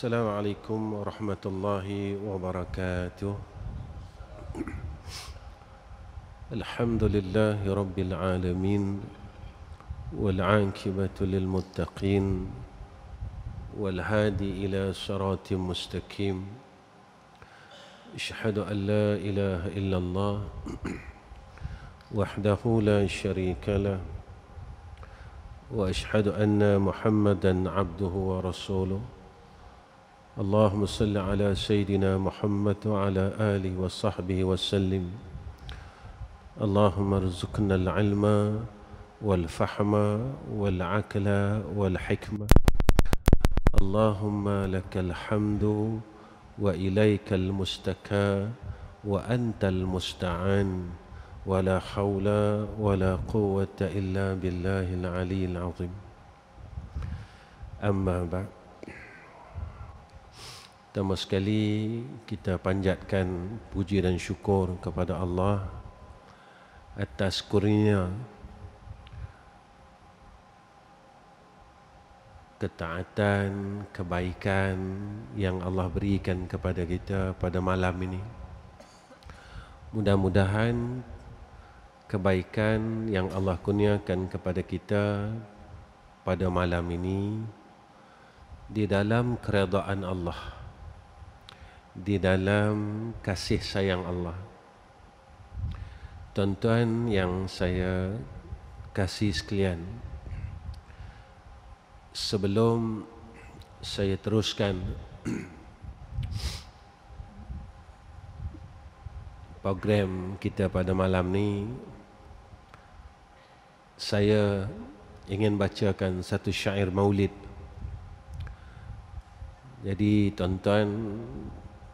السلام عليكم ورحمة الله وبركاته. الحمد لله رب العالمين والعاقبة للمتقين والهادي إلى صراط مستقيم. أشهد أن لا إله إلا الله وحده لا شريك له وأشهد أن محمدا عبده ورسوله. اللهم صل على سيدنا محمد وعلى آله وصحبه وسلم. اللهم ارزقنا العلم والفحم والعقل والحكمة. اللهم لك الحمد وإليك المستكى وأنت المستعان. ولا حول ولا قوة إلا بالله العلي العظيم. أما بعد. Pertama sekali kita panjatkan puji dan syukur kepada Allah atas kurnia ketaatan, kebaikan yang Allah berikan kepada kita pada malam ini. Mudah-mudahan kebaikan yang Allah kurniakan kepada kita pada malam ini di dalam keredaan Allah di dalam kasih sayang Allah. Tuan-tuan yang saya kasih sekalian sebelum saya teruskan program kita pada malam ni saya ingin bacakan satu syair maulid. Jadi tuan-tuan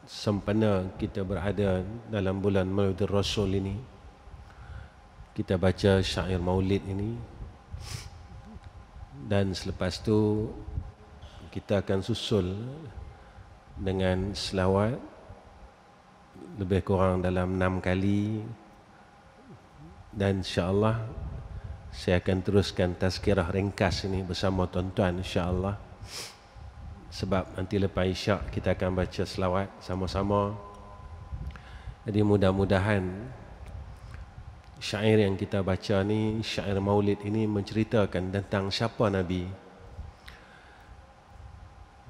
sempena kita berada dalam bulan Maulid Rasul ini. Kita baca syair maulid ini. Dan selepas tu kita akan susul dengan selawat. Lebih kurang dalam enam kali. Dan insyaAllah saya akan teruskan tazkirah ringkas ini bersama tuan-tuan insyaAllah sebab nanti lepas isyak kita akan baca selawat sama-sama jadi mudah-mudahan syair yang kita baca ni syair maulid ini menceritakan tentang siapa Nabi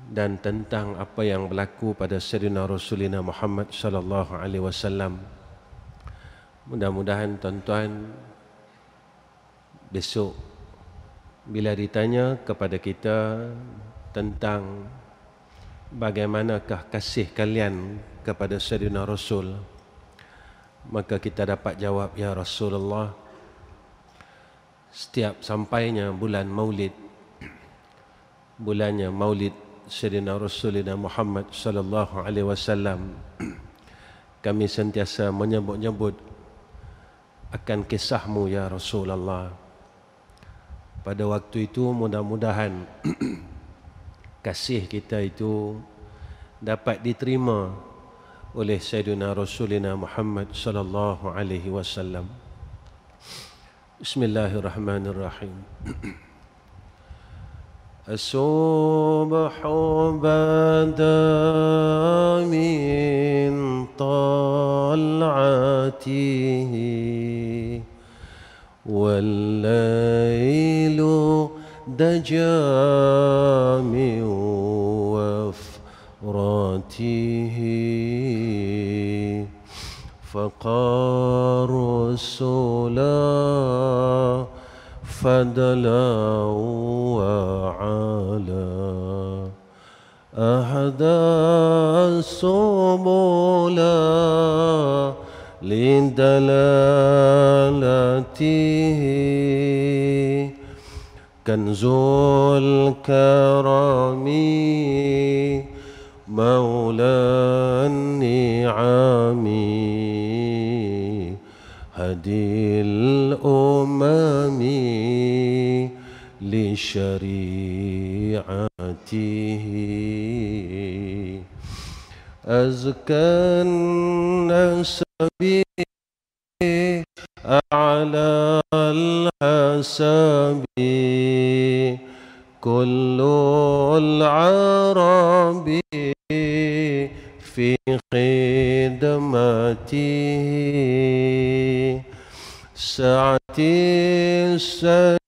dan tentang apa yang berlaku pada Sayyidina Rasulina Muhammad sallallahu alaihi wasallam. Mudah-mudahan tuan-tuan besok bila ditanya kepada kita tentang bagaimanakah kasih kalian kepada Sayyidina Rasul. Maka kita dapat jawab ya Rasulullah setiap sampainya bulan Maulid bulannya Maulid Sayyidina Rasulina Muhammad sallallahu alaihi wasallam kami sentiasa menyebut-nyebut akan kisahmu ya Rasulullah. Pada waktu itu mudah-mudahan kasih kita itu dapat diterima oleh Sayyidina Rasulina Muhammad sallallahu alaihi wasallam Bismillahirrahmanirrahim الصبح بدا من طلعته والليل دجا من وفراته فقار السلام فدلا وعلا. أهدى السبل لدلالته. كنز الكرم مولى النعم هدي الأمم لشريعته. أزكى النسب أعلى الحسب كل العرب في خدمته. سعة السلام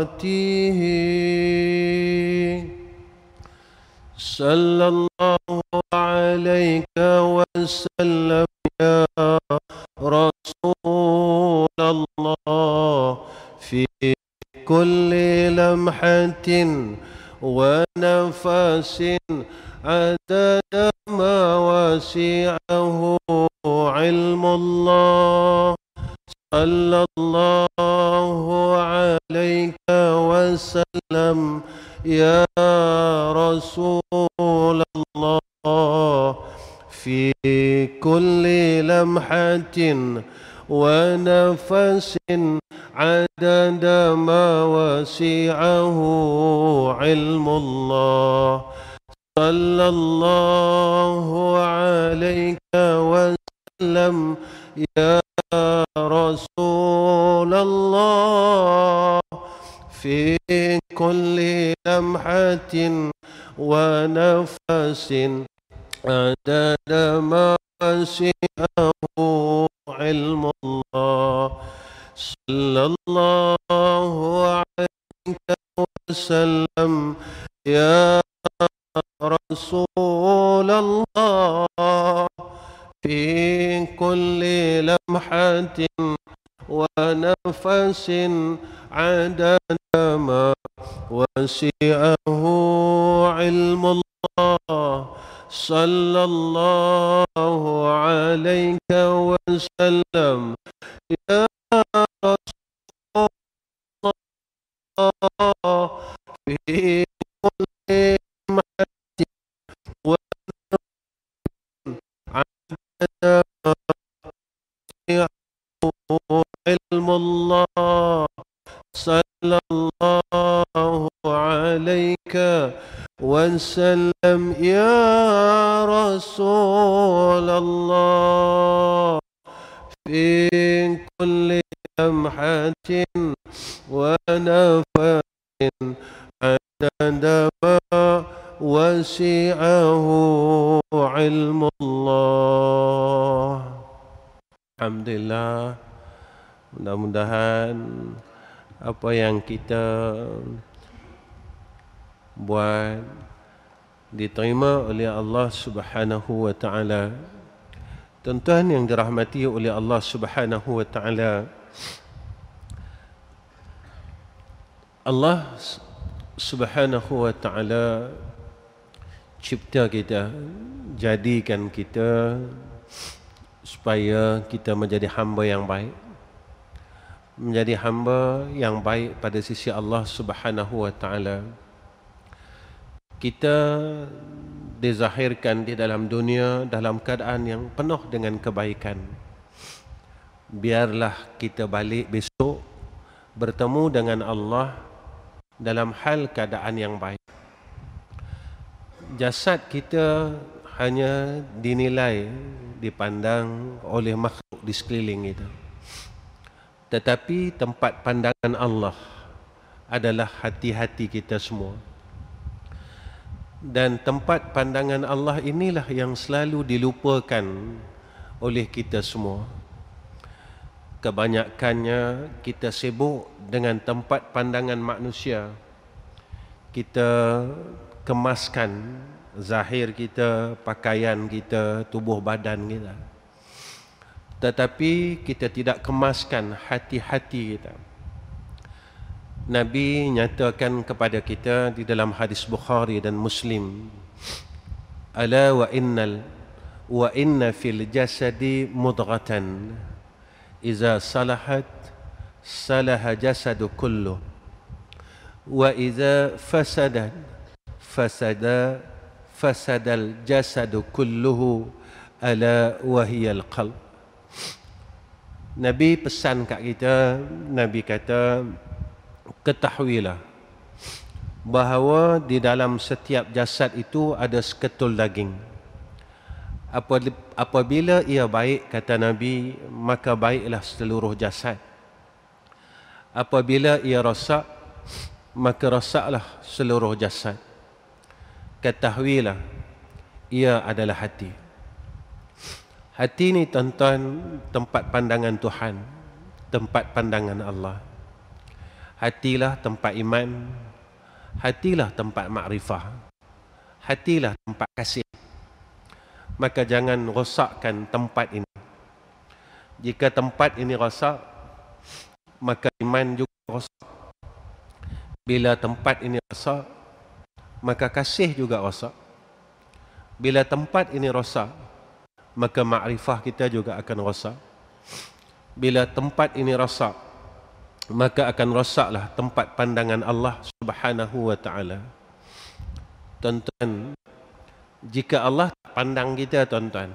لإجابته صلى الله عليك وسلم يا رسول الله. في كل لمحة ونفس عدد ما وسعه علم الله. صلى الله ونفس عدد ما وسعه علم الله. صلى الله عليك وسلم. يا رسول الله. في كل لمحة ونفس عدد ما وسعه في كل لمحة ونفس عدد ما وسعه علم الله Alhamdulillah Mudah-mudahan Apa yang kita Buat Diterima oleh Allah subhanahu wa ta'ala Tuan-tuan yang dirahmati oleh Allah subhanahu wa ta'ala Allah subhanahu wa ta'ala Cipta kita Jadikan kita supaya kita menjadi hamba yang baik. Menjadi hamba yang baik pada sisi Allah Subhanahu wa taala. Kita dizahirkan di dalam dunia dalam keadaan yang penuh dengan kebaikan biarlah kita balik besok bertemu dengan Allah dalam hal keadaan yang baik jasad kita hanya dinilai dipandang oleh makhluk di sekeliling itu. Tetapi tempat pandangan Allah adalah hati-hati kita semua. Dan tempat pandangan Allah inilah yang selalu dilupakan oleh kita semua. kebanyakannya kita sibuk dengan tempat pandangan manusia. Kita kemaskan zahir kita pakaian kita tubuh badan kita. Tetapi kita tidak kemaskan hati-hati kita Nabi nyatakan kepada kita di dalam hadis Bukhari dan Muslim ala wa innal wa inna fil jasadi mudghatan iza salahat salaha jasadu kullu. Wa iza fasadat fasada fasadal jasadu kulluhu ala wa hiyal qalb. Nabi pesan kat kita Nabi kata ketahuilah bahawa di dalam setiap jasad itu ada seketul daging. Apabila ia baik kata Nabi maka baiklah seluruh jasad. Apabila ia rosak maka rosaklah seluruh jasad. Ketahuilah ia adalah hati. Hati ini tuan-tuan tempat pandangan Tuhan tempat pandangan Allah hatilah tempat iman hatilah tempat makrifah hatilah tempat kasih maka jangan rosakkan tempat ini. Jika tempat ini rosak, maka iman juga rosak. Bila tempat ini rosak, maka kasih juga rosak. Bila tempat ini rosak, maka makrifah kita juga akan rosak. Bila tempat ini rosak, maka akan rosaklah tempat pandangan Allah Subhanahu wa taala. Tonton jika Allah pandang kita tuan-tuan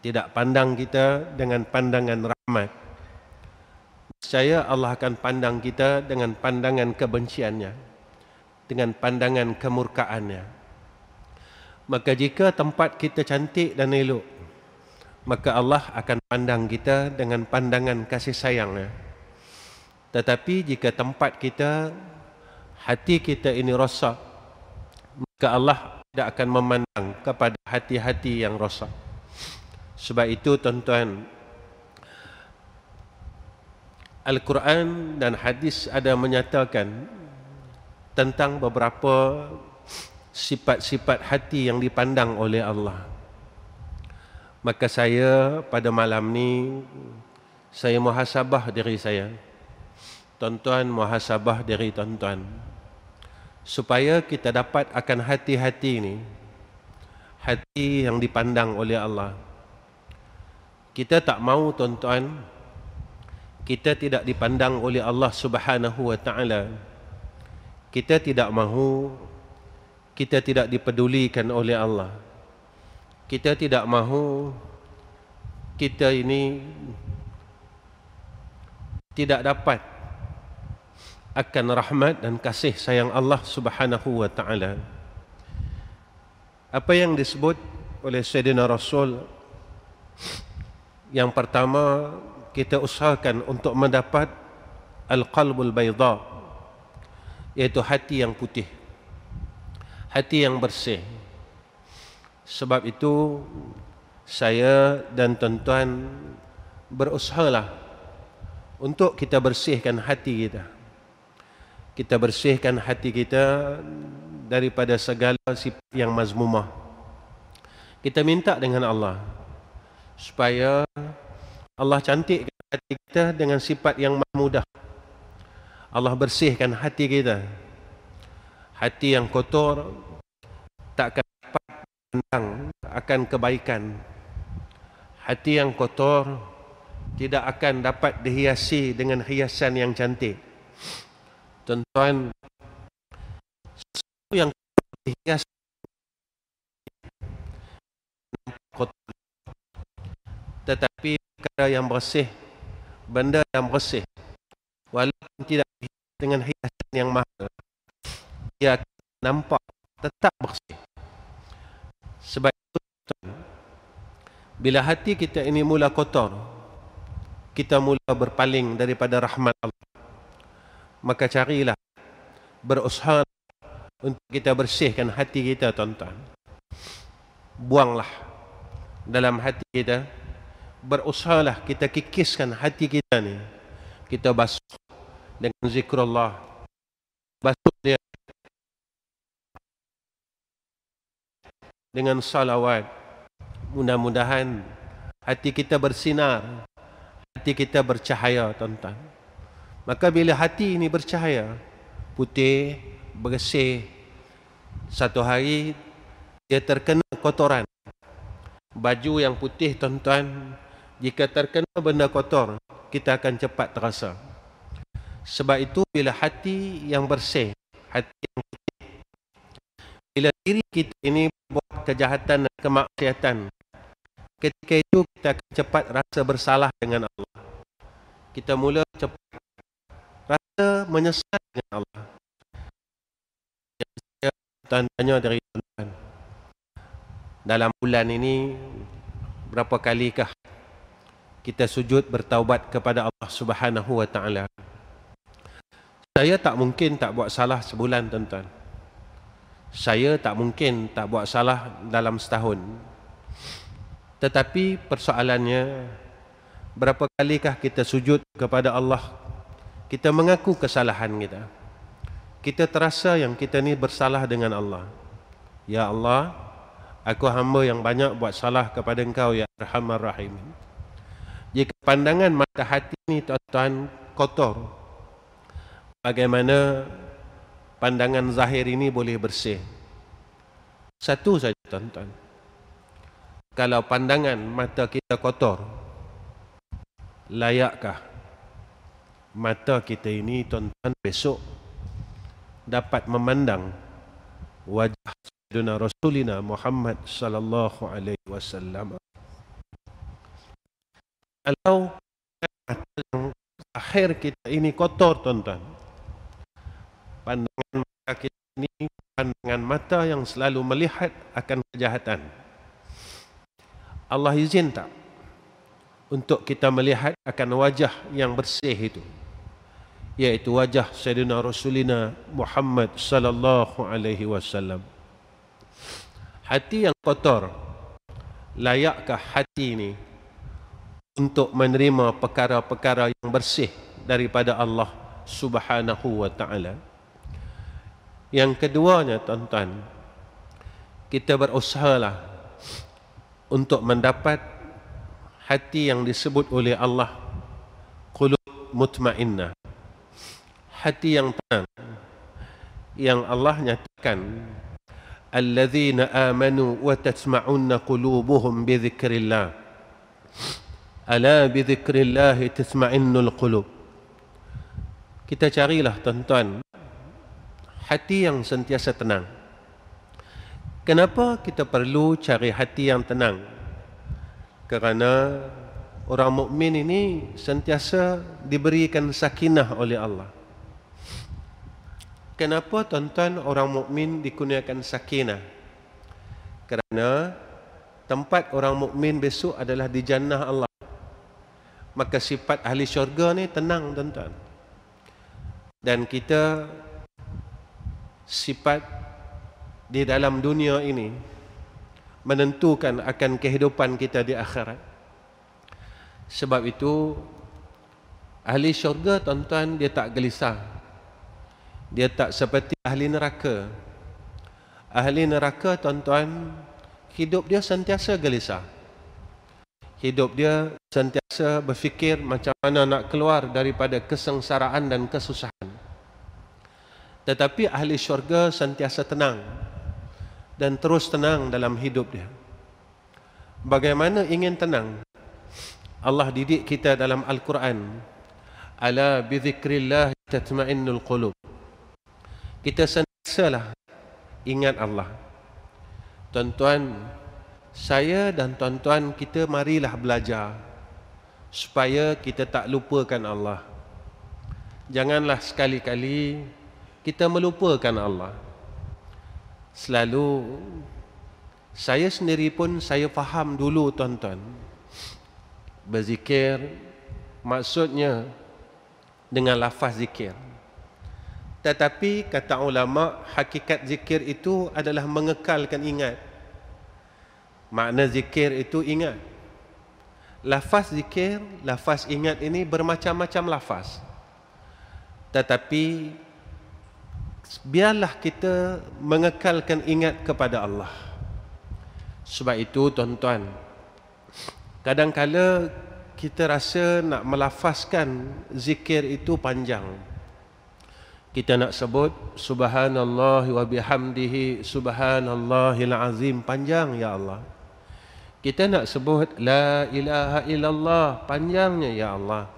tidak pandang kita dengan pandangan rahmat saya Allah akan pandang kita dengan pandangan kebenciannya dengan pandangan kemurkaannya maka jika tempat kita cantik dan elok maka Allah akan pandang kita dengan pandangan kasih sayangnya tetapi jika tempat kita hati kita ini rosak maka Allah tidak akan memandang kepada hati-hati yang rosak. Sebab itu tuan-tuan, Al-Quran dan hadis ada menyatakan tentang beberapa sifat-sifat hati yang dipandang oleh Allah. Maka saya pada malam ni saya muhasabah diri saya. Tuan-tuan muhasabah diri tuan-tuan. Supaya kita dapat akan hati-hati ini hati yang dipandang oleh Allah. Kita tak mau tuan-tuan kita tidak dipandang oleh Allah Subhanahu wa taala. Kita tidak mahu kita tidak dipedulikan oleh Allah. Kita tidak mahu kita ini tidak dapat akan rahmat dan kasih sayang Allah Subhanahu wa taala. Apa yang disebut oleh Sayyidina Rasul yang pertama kita usahakan untuk mendapat al-qalbul bayda iaitu hati yang putih. Hati yang bersih. Sebab itu saya dan tuan-tuan berusahalah untuk kita bersihkan hati kita kita bersihkan hati kita daripada segala sifat yang mazmumah. Kita minta dengan Allah supaya Allah cantikkan hati kita dengan sifat yang mahmudah. Allah bersihkan hati kita. Hati yang kotor tak akan dapat pandang akan kebaikan. Hati yang kotor tidak akan dapat dihiasi dengan hiasan yang cantik tuan-tuan sesuatu yang dihias tetapi perkara yang bersih benda yang bersih walaupun tidak dengan hiasan yang mahal dia nampak tetap bersih. Sebab itu bila hati kita ini mula kotor kita mula berpaling daripada rahmat Allah maka carilah berusaha untuk kita bersihkan hati kita tuan-tuan buanglah dalam hati kita berusahalah kita kikiskan hati kita ni. Kita basuh dengan zikrullah. Basuh dia dengan salawat. Mudah-mudahan hati kita bersinar. Hati kita bercahaya, tuan-tuan. Maka bila hati ini bercahaya, putih, bersih, satu hari dia terkena kotoran. Baju yang putih, tuan-tuan, jika terkena benda kotor, kita akan cepat terasa. Sebab itu bila hati yang bersih, hati yang putih, bila diri kita ini buat kejahatan dan kemaksiatan, ketika itu kita akan cepat rasa bersalah dengan Allah. Kita mula cepat menyesal dengan Allah. Saya tanya dari tuan-tuan, dalam bulan ini berapa kalikah kita sujud bertaubat kepada Allah Subhanahu wa taala. Saya tak mungkin tak buat salah sebulan tuan-tuan. Saya tak mungkin tak buat salah dalam setahun. Tetapi persoalannya berapa kalikah kita sujud kepada Allah kita mengaku kesalahan kita. Kita terasa yang kita ni bersalah dengan Allah. Ya Allah, aku hamba yang banyak buat salah kepada Engkau ya Arhamar Rahim. Jika pandangan mata hati ini tuan-tuan kotor, bagaimana pandangan zahir ini boleh bersih? Satu saja tuan-tuan. Kalau pandangan mata kita kotor, layakkah mata kita ini tuan-tuan besok dapat memandang wajah Sayyidina Rasulina Muhammad sallallahu alaihi wasallam. Kalau yang akhir kita ini kotor tuan-tuan. Pandangan mata kita ini pandangan mata yang selalu melihat akan kejahatan. Allah izin tak untuk kita melihat akan wajah yang bersih itu yaitu wajah Sayyidina Rasulina Muhammad sallallahu alaihi wasallam hati yang kotor layakkah hati ini untuk menerima perkara-perkara yang bersih daripada Allah Subhanahu wa taala. Yang keduanya tuan-tuan, kita berusahalah untuk mendapat hati yang disebut oleh Allah qulub mutmainnah. Hati yang tenang yang Allah nyatakan alladzina amanu wa tasma'unna qulubuhum bi dzikrillah Ala bi dzikrillah tasma'innul qulub. Kita carilah tuan-tuan hati yang sentiasa tenang. Kenapa kita perlu cari hati yang tenang? Kerana orang mukmin ini sentiasa diberikan sakinah oleh Allah. Kenapa tuan-tuan orang mukmin dikurniakan sakinah? Kerana tempat orang mukmin besok adalah di jannah Allah. Maka sifat ahli syurga ni tenang tuan-tuan. Dan kita sifat di dalam dunia ini menentukan akan kehidupan kita di akhirat. Sebab itu ahli syurga tuan-tuan dia tak gelisah dia tak seperti ahli neraka ahli neraka tuan-tuan hidup dia sentiasa gelisah hidup dia sentiasa berfikir macam mana nak keluar daripada kesengsaraan dan kesusahan. Tetapi ahli syurga sentiasa tenang dan terus tenang dalam hidup dia. Bagaimana ingin tenang? Allah didik kita dalam Al-Quran. Ala bi dzikrillah tatma'innul qulub. Kita sentiasalah ingat Allah. Tuan-tuan, saya dan tuan-tuan kita marilah belajar supaya kita tak lupakan Allah. Janganlah sekali-kali kita melupakan Allah. Selalu saya sendiri pun saya faham dulu tuan-tuan. Berzikir maksudnya dengan lafaz zikir. Tetapi kata ulama hakikat zikir itu adalah mengekalkan ingat Makna zikir itu ingat. lafaz zikir, lafaz ingat ini bermacam-macam lafaz. Tetapi biarlah kita mengekalkan ingat kepada Allah. Sebab itu tuan-tuan, kadang-kala kita rasa nak melafazkan zikir itu panjang. Kita nak sebut subhanallah wa bihamdihi subhanallahil azim. Panjang ya Allah. Kita nak sebut La ilaha illallah. Panjangnya Ya Allah.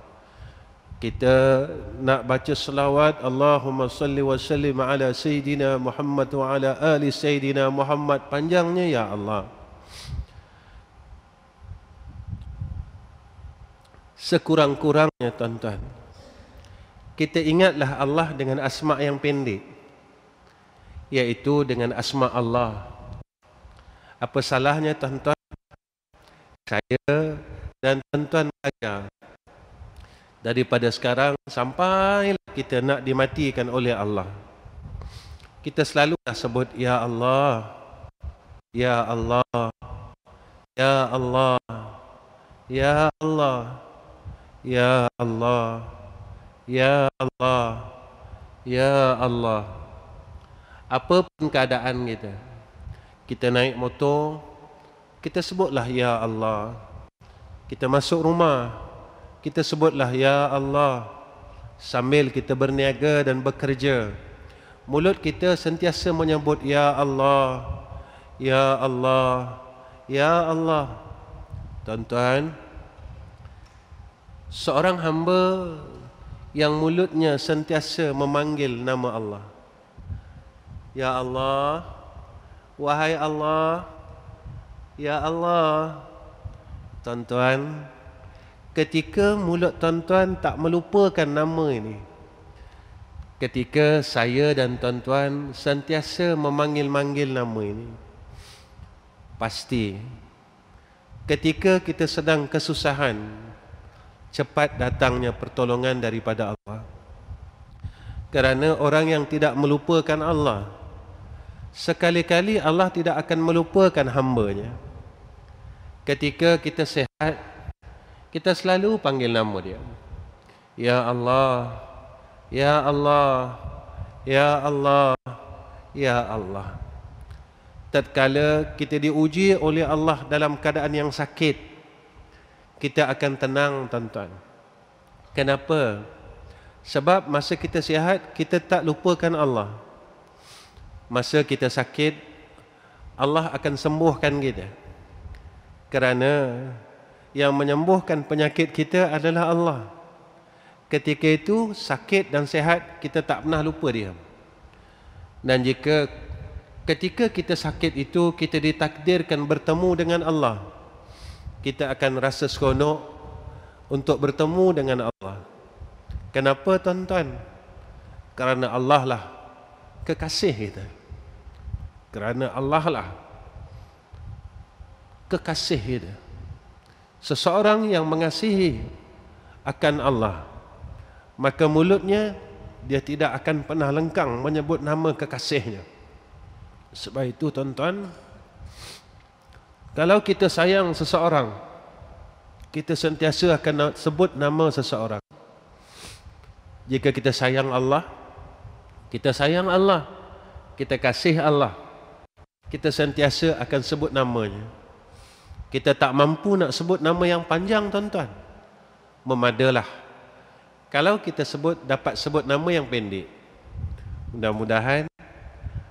Kita nak baca selawat Allahumma salli wa sallim ala Sayyidina Muhammad wa ala ali Sayyidina Muhammad. Panjangnya Ya Allah. Sekurang-kurangnya tuan-tuan Kita ingatlah Allah dengan asma' yang pendek Iaitu dengan asma' Allah Apa salahnya tuan-tuan saya dan tuan-tuan belajar daripada sekarang sampai kita nak dimatikan oleh Allah. Kita selalu dah sebut ya Allah. Ya Allah. Ya Allah. Ya Allah. Ya Allah. Ya Allah. Ya Allah. Apa pun keadaan kita. Kita naik motor, kita sebutlah ya Allah. Kita masuk rumah kita sebutlah ya Allah. Sambil kita berniaga dan bekerja mulut kita sentiasa menyebut ya Allah. Ya Allah. Ya Allah. Tuan-tuan seorang hamba yang mulutnya sentiasa memanggil nama Allah. Ya Allah wahai Allah Ya Allah. Tuan-tuan Ketika mulut tuan-tuan tak melupakan nama ini Ketika saya dan tuan-tuan Sentiasa memanggil-manggil nama ini Pasti Ketika kita sedang kesusahan Cepat datangnya pertolongan daripada Allah. Kerana orang yang tidak melupakan Allah Sekali-kali Allah tidak akan melupakan hambanya. Ketika kita sehat kita selalu panggil nama dia. Ya Allah ya Allah ya Allah ya Allah. Tatkala kita diuji oleh Allah dalam keadaan yang sakit kita akan tenang tuan-tuan. Kenapa? Sebab masa kita sihat kita tak lupakan Allah. Masa kita sakit Allah akan sembuhkan kita. Kerana yang menyembuhkan penyakit kita adalah Allah. Ketika itu sakit dan sehat kita tak pernah lupa dia. Dan jika ketika kita sakit itu kita ditakdirkan bertemu dengan Allah, kita akan rasa seronok untuk bertemu dengan Allah. Kenapa tuan-tuan? Kerana Allah lah kekasih kita. Kerana Allah lah kekasih dia. Seseorang yang mengasihi akan Allah, maka mulutnya dia tidak akan pernah lengkang menyebut nama kekasihnya. Sebab itu tuan-tuan, kalau kita sayang seseorang, kita sentiasa akan sebut nama seseorang. Jika kita sayang Allah, kita sayang Allah, kita kasih Allah, kita sentiasa akan sebut namanya. Kita tak mampu nak sebut nama yang panjang tuan-tuan. Memadalah. Kalau kita sebut dapat sebut nama yang pendek. Mudah-mudahan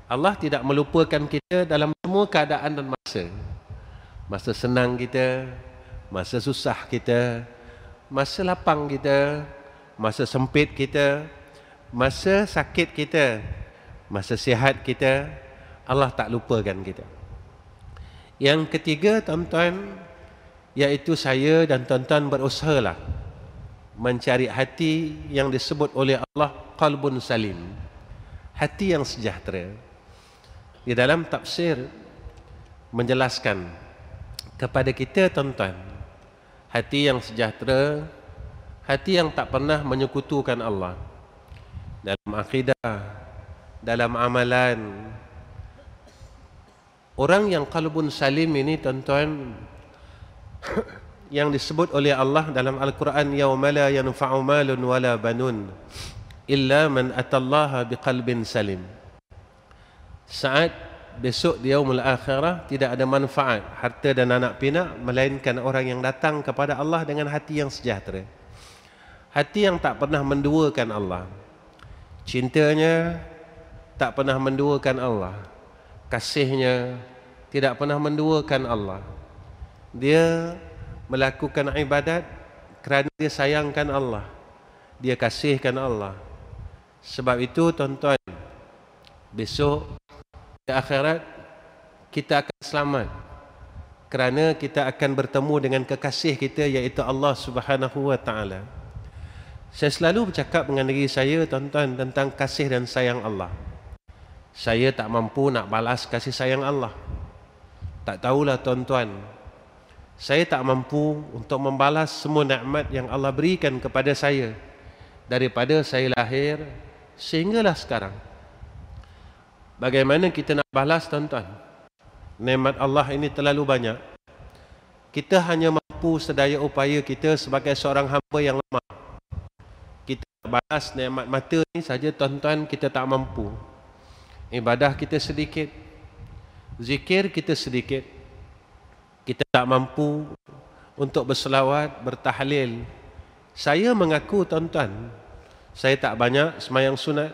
Allah tidak melupakan kita dalam semua keadaan dan masa. Masa senang kita, masa susah kita, masa lapang kita, masa sempit kita, masa sakit kita, masa sihat kita, Allah tak lupakan kita. Yang ketiga tuan-tuan Iaitu saya dan tuan-tuan berusahalah Mencari hati yang disebut oleh Allah Qalbun Salim Hati yang sejahtera Di dalam tafsir Menjelaskan Kepada kita tuan-tuan. Hati yang sejahtera Hati yang tak pernah menyekutukan Allah. Dalam akidah Dalam amalan. Orang yang kalbun salim ini tuan-tuan yang disebut oleh Allah dalam Al-Quran yauma la yanfa'u malun wala banun illa man atallaha biqalbin salim. Saat besok di yaumul akhirah tidak ada manfaat harta dan anak pinak melainkan orang yang datang kepada Allah dengan hati yang sejahtera. Hati yang tak pernah menduakan Allah. Cintanya tak pernah menduakan Allah. Kasihnya tidak pernah menduakan Allah. Dia melakukan ibadat kerana dia sayangkan Allah. Dia kasihkan Allah. Sebab itu tuan-tuan, besok akhirat kita akan selamat kerana kita akan bertemu dengan kekasih kita iaitu Allah Subhanahu wa taala. Saya selalu bercakap dengan diri saya tuan-tuan tentang kasih dan sayang Allah. Saya tak mampu nak balas kasih sayang Allah. Tak tahulah tuan-tuan, saya tak mampu untuk membalas semua nikmat yang Allah berikan kepada saya daripada saya lahir sehinggalah sekarang. Bagaimana kita nak balas tuan-tuan? Nikmat Allah ini terlalu banyak. Kita hanya mampu sedaya upaya kita sebagai seorang hamba yang lemah. Kita balas nikmat mata ini saja tuan-tuan kita tak mampu. Ibadah kita sedikit. Zikir kita sedikit kita tak mampu untuk berselawat, bertahlil. Saya mengaku tuan-tuan, saya tak banyak semayang sunat.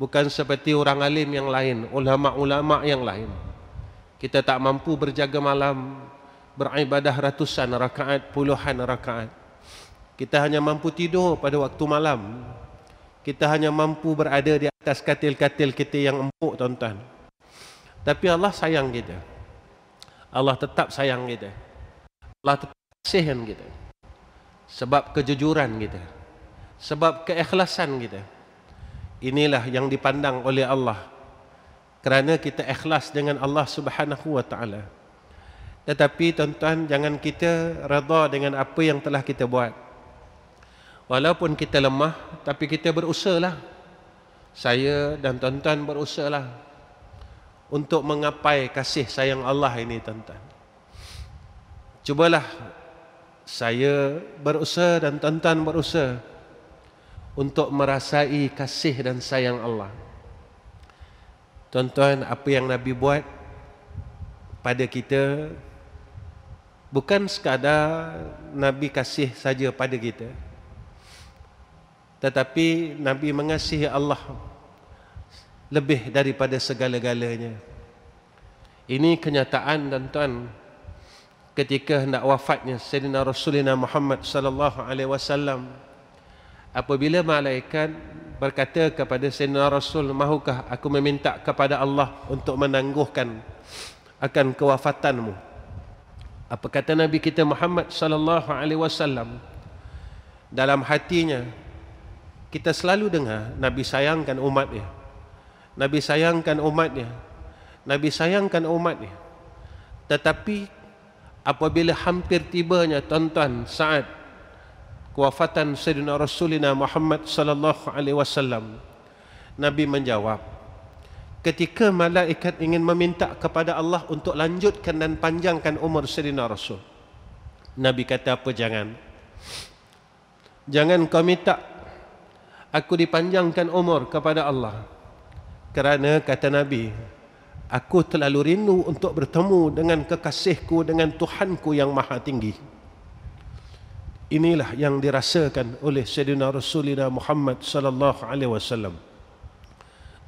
Bukan seperti orang alim yang lain, ulama-ulama yang lain. Kita tak mampu berjaga malam, beribadah ratusan rakaat, puluhan rakaat. Kita hanya mampu tidur pada waktu malam. Kita hanya mampu berada di atas katil-katil kita yang empuk tuan-tuan. Tapi Allah sayang kita. Allah tetap sayang kita. Allah tetap kasihan kita. Sebab kejujuran kita. Sebab keikhlasan kita. Inilah yang dipandang oleh Allah. Kerana kita ikhlas dengan Allah subhanahu wa ta'ala. Tetapi tuan-tuan jangan kita reda dengan apa yang telah kita buat. Walaupun kita lemah tapi kita berusahalah. Saya dan tuan-tuan berusahalah untuk mengapai kasih sayang Allah ini tuan-tuan. Cubalah saya berusaha dan tuan-tuan berusaha untuk merasai kasih dan sayang Allah. Tuan-tuan, apa yang Nabi buat pada kita bukan sekadar Nabi kasih saja pada kita. Tetapi Nabi mengasihi Allah lebih daripada segala-galanya. Ini kenyataan dan tuan ketika hendak wafatnya Sayyidina Rasulina Muhammad sallallahu alaihi wasallam apabila malaikat berkata kepada Sayyidina Rasul mahukah aku meminta kepada Allah untuk menangguhkan akan kewafatanmu apa kata Nabi kita Muhammad sallallahu alaihi wasallam dalam hatinya kita selalu dengar Nabi sayangkan umatnya Nabi sayangkan umatnya. Nabi sayangkan umatnya. Tetapi apabila hampir tibanya tuan-tuan saat kewafatan Sayyidina Rasulina Muhammad sallallahu alaihi wasallam. Nabi menjawab ketika malaikat ingin meminta kepada Allah untuk lanjutkan dan panjangkan umur Sayyidina Rasul. Nabi kata apa jangan? Jangan kau minta aku dipanjangkan umur kepada Allah. Kerana kata Nabi, aku terlalu rindu untuk bertemu dengan kekasihku dengan Tuhanku yang maha tinggi. Inilah yang dirasakan oleh Sayyidina Rasulullah Muhammad sallallahu alaihi wasallam.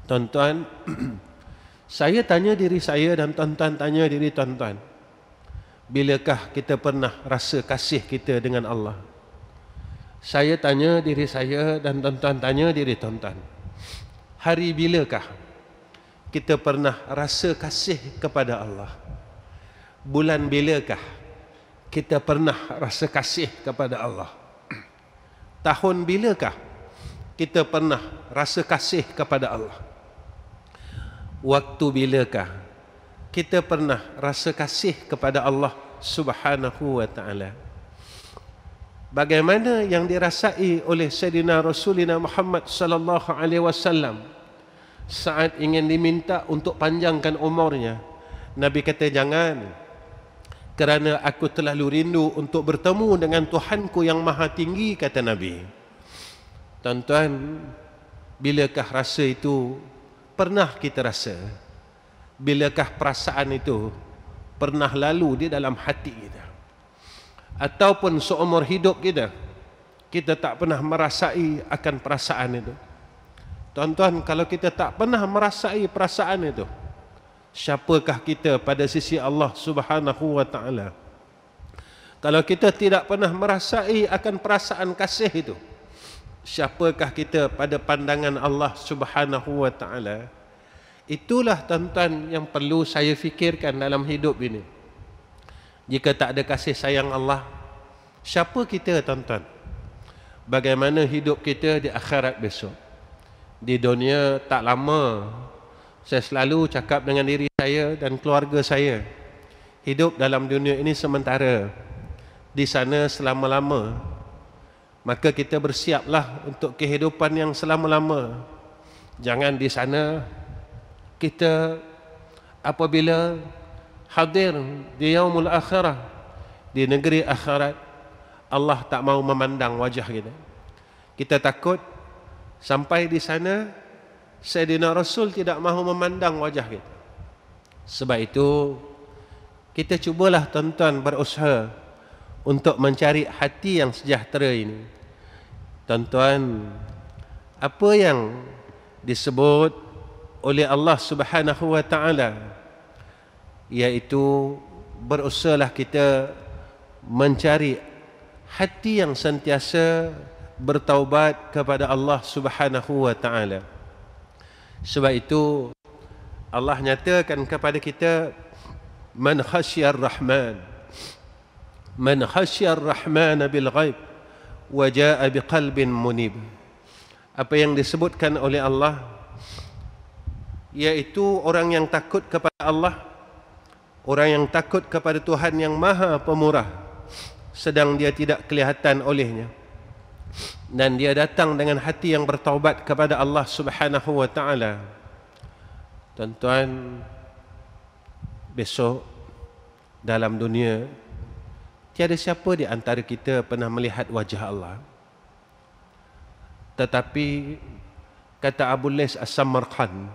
Tuan-tuan, saya tanya diri saya dan tuan-tuan tanya diri tuan-tuan. Bilakah kita pernah rasa kasih kita dengan Allah? Saya tanya diri saya dan tuan-tuan tanya diri tuan-tuan hari bilakah kita pernah rasa kasih kepada Allah? Bulan bilakah kita pernah rasa kasih kepada Allah? Tahun bilakah kita pernah rasa kasih kepada Allah? Waktu bilakah kita pernah rasa kasih kepada Allah Subhanahu wa taala? Bagaimana yang dirasai oleh Sayyidina Rasulina Muhammad sallallahu alaihi wasallam saat ingin diminta untuk panjangkan umurnya Nabi kata jangan kerana aku terlalu rindu untuk bertemu dengan Tuhanku yang maha tinggi kata Nabi. Tuan-tuan bilakah rasa itu? Pernah kita rasa? Bilakah perasaan itu pernah lalu di dalam hati kita? Ataupun seumur hidup kita kita tak pernah merasai akan perasaan itu. Tuan-tuan kalau kita tak pernah merasai perasaan itu siapakah kita pada sisi Allah Subhanahu wa taala? Kalau kita tidak pernah merasai akan perasaan kasih itu siapakah kita pada pandangan Allah Subhanahu wa taala? Itulah tuan-tuan yang perlu saya fikirkan dalam hidup ini. Jika tak ada kasih sayang Allah siapa kita tuan-tuan? Bagaimana hidup kita di akhirat besok? Di dunia tak lama saya selalu cakap dengan diri saya dan keluarga saya. Hidup dalam dunia ini sementara. Di sana selama-lama. Maka kita bersiaplah untuk kehidupan yang selama-lama. Jangan di sana kita apabila hadir di yaumul akhirah di negeri akhirat Allah tak mau memandang wajah kita. Kita takut sampai di sana Sayyidina Rasul tidak mahu memandang wajah kita. Sebab itu, kita cubalah tuan-tuan berusaha untuk mencari hati yang sejahtera ini. Tuan-tuan, apa yang disebut oleh Allah Subhanahu wa taala iaitu berusahalah kita mencari hati yang sentiasa bertaubat kepada Allah Subhanahu wa taala. Sebab itu Allah nyatakan kepada kita man khasyar rahman man khasyar rahman bil ghaib wa jaa biqalbin munib. Apa yang disebutkan oleh Allah yaitu orang yang takut kepada Allah orang yang takut kepada Tuhan yang maha pemurah sedang dia tidak kelihatan olehnya dan dia datang dengan hati yang bertaubat kepada Allah Subhanahu wa taala. Tuan-tuan, besok dalam dunia tiada siapa di antara kita pernah melihat wajah Allah. Tetapi kata Abu Les As-Samarqand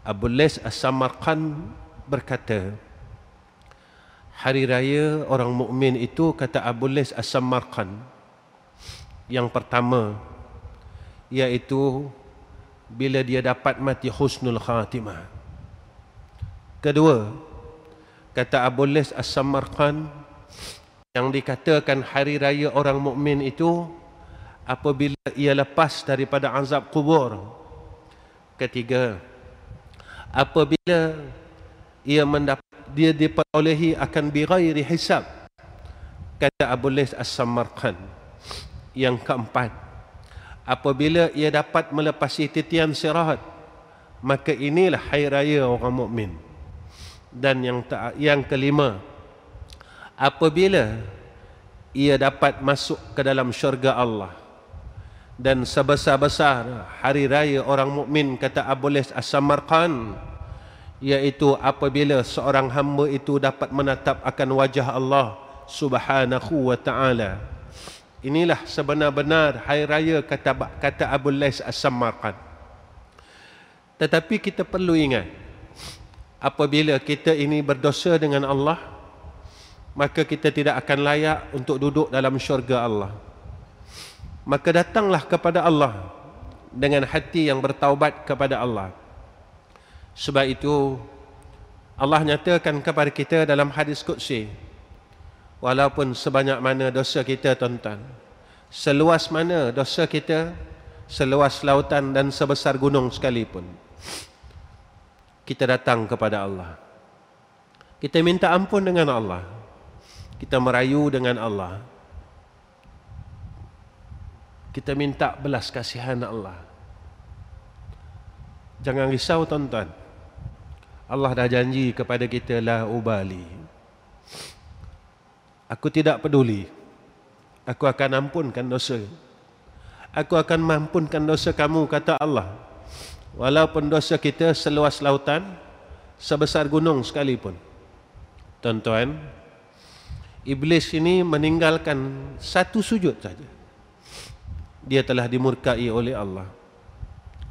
Abu Les As-Samarqand berkata Hari raya orang mukmin itu kata Abu Les As-Samarqand yang pertama iaitu bila dia dapat mati husnul khatimah. Kedua kata Abu Lis As-Samarqand yang dikatakan hari raya orang mukmin itu apabila ia lepas daripada azab kubur. Ketiga apabila ia mendapat dia diperolehi akan bighairi hisab kata Abu Lis As-Samarqand yang keempat. Apabila ia dapat melepasi titian sirat maka inilah hari raya orang mukmin. Dan yang ta- yang kelima apabila ia dapat masuk ke dalam syurga Allah dan sebesar-besar hari raya orang mukmin kata Abu Les As-Samarqand iaitu apabila seorang hamba itu dapat menatap akan wajah Allah Subhanahu wa taala Inilah sebenar-benar hari raya kata kata Abu Lais As-Samarqand. Tetapi kita perlu ingat apabila kita ini berdosa dengan Allah maka kita tidak akan layak untuk duduk dalam syurga Allah. Maka datanglah kepada Allah dengan hati yang bertaubat kepada Allah. Sebab itu Allah nyatakan kepada kita dalam hadis qudsi walaupun sebanyak mana dosa kita tuan-tuan. Seluas mana dosa kita seluas lautan dan sebesar gunung sekalipun kita datang kepada Allah. Kita minta ampun dengan Allah. Kita merayu dengan Allah. Kita minta belas kasihan Allah. Jangan risau tuan-tuan. Allah dah janji kepada kita la ubali Aku tidak peduli. Aku akan ampunkan dosa. Aku akan mampunkan dosa kamu, kata Allah. Walaupun dosa kita seluas lautan, sebesar gunung sekalipun. Tuan-tuan, iblis ini meninggalkan satu sujud saja. Dia telah dimurkai oleh Allah.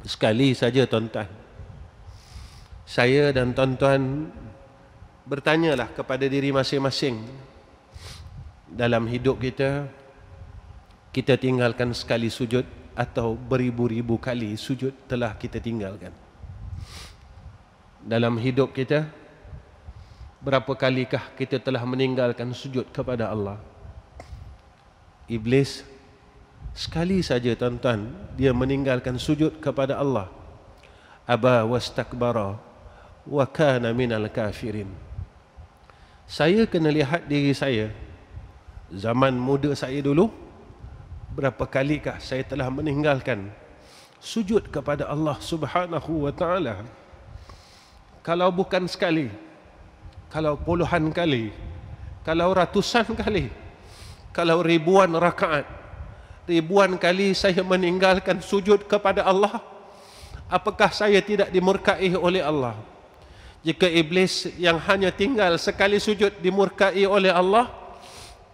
Sekali saja tuan-tuan. Saya dan tuan-tuan bertanyalah kepada diri masing-masing dalam hidup kita kita tinggalkan sekali sujud atau beribu-ribu kali sujud telah kita tinggalkan. Dalam hidup kita berapa kalikah kita telah meninggalkan sujud kepada Allah? Iblis sekali saja tuan-tuan dia meninggalkan sujud kepada Allah. Aba wastakbara wa kana minal kafirin. Saya kena lihat diri saya zaman muda saya dulu berapa kalikah saya telah meninggalkan sujud kepada Allah Subhanahu wa taala? Kalau bukan sekali kalau puluhan kali kalau ratusan kali kalau ribuan rakaat ribuan kali saya meninggalkan sujud kepada Allah apakah saya tidak dimurkai oleh Allah? Jika iblis yang hanya tinggal sekali sujud dimurkai oleh Allah,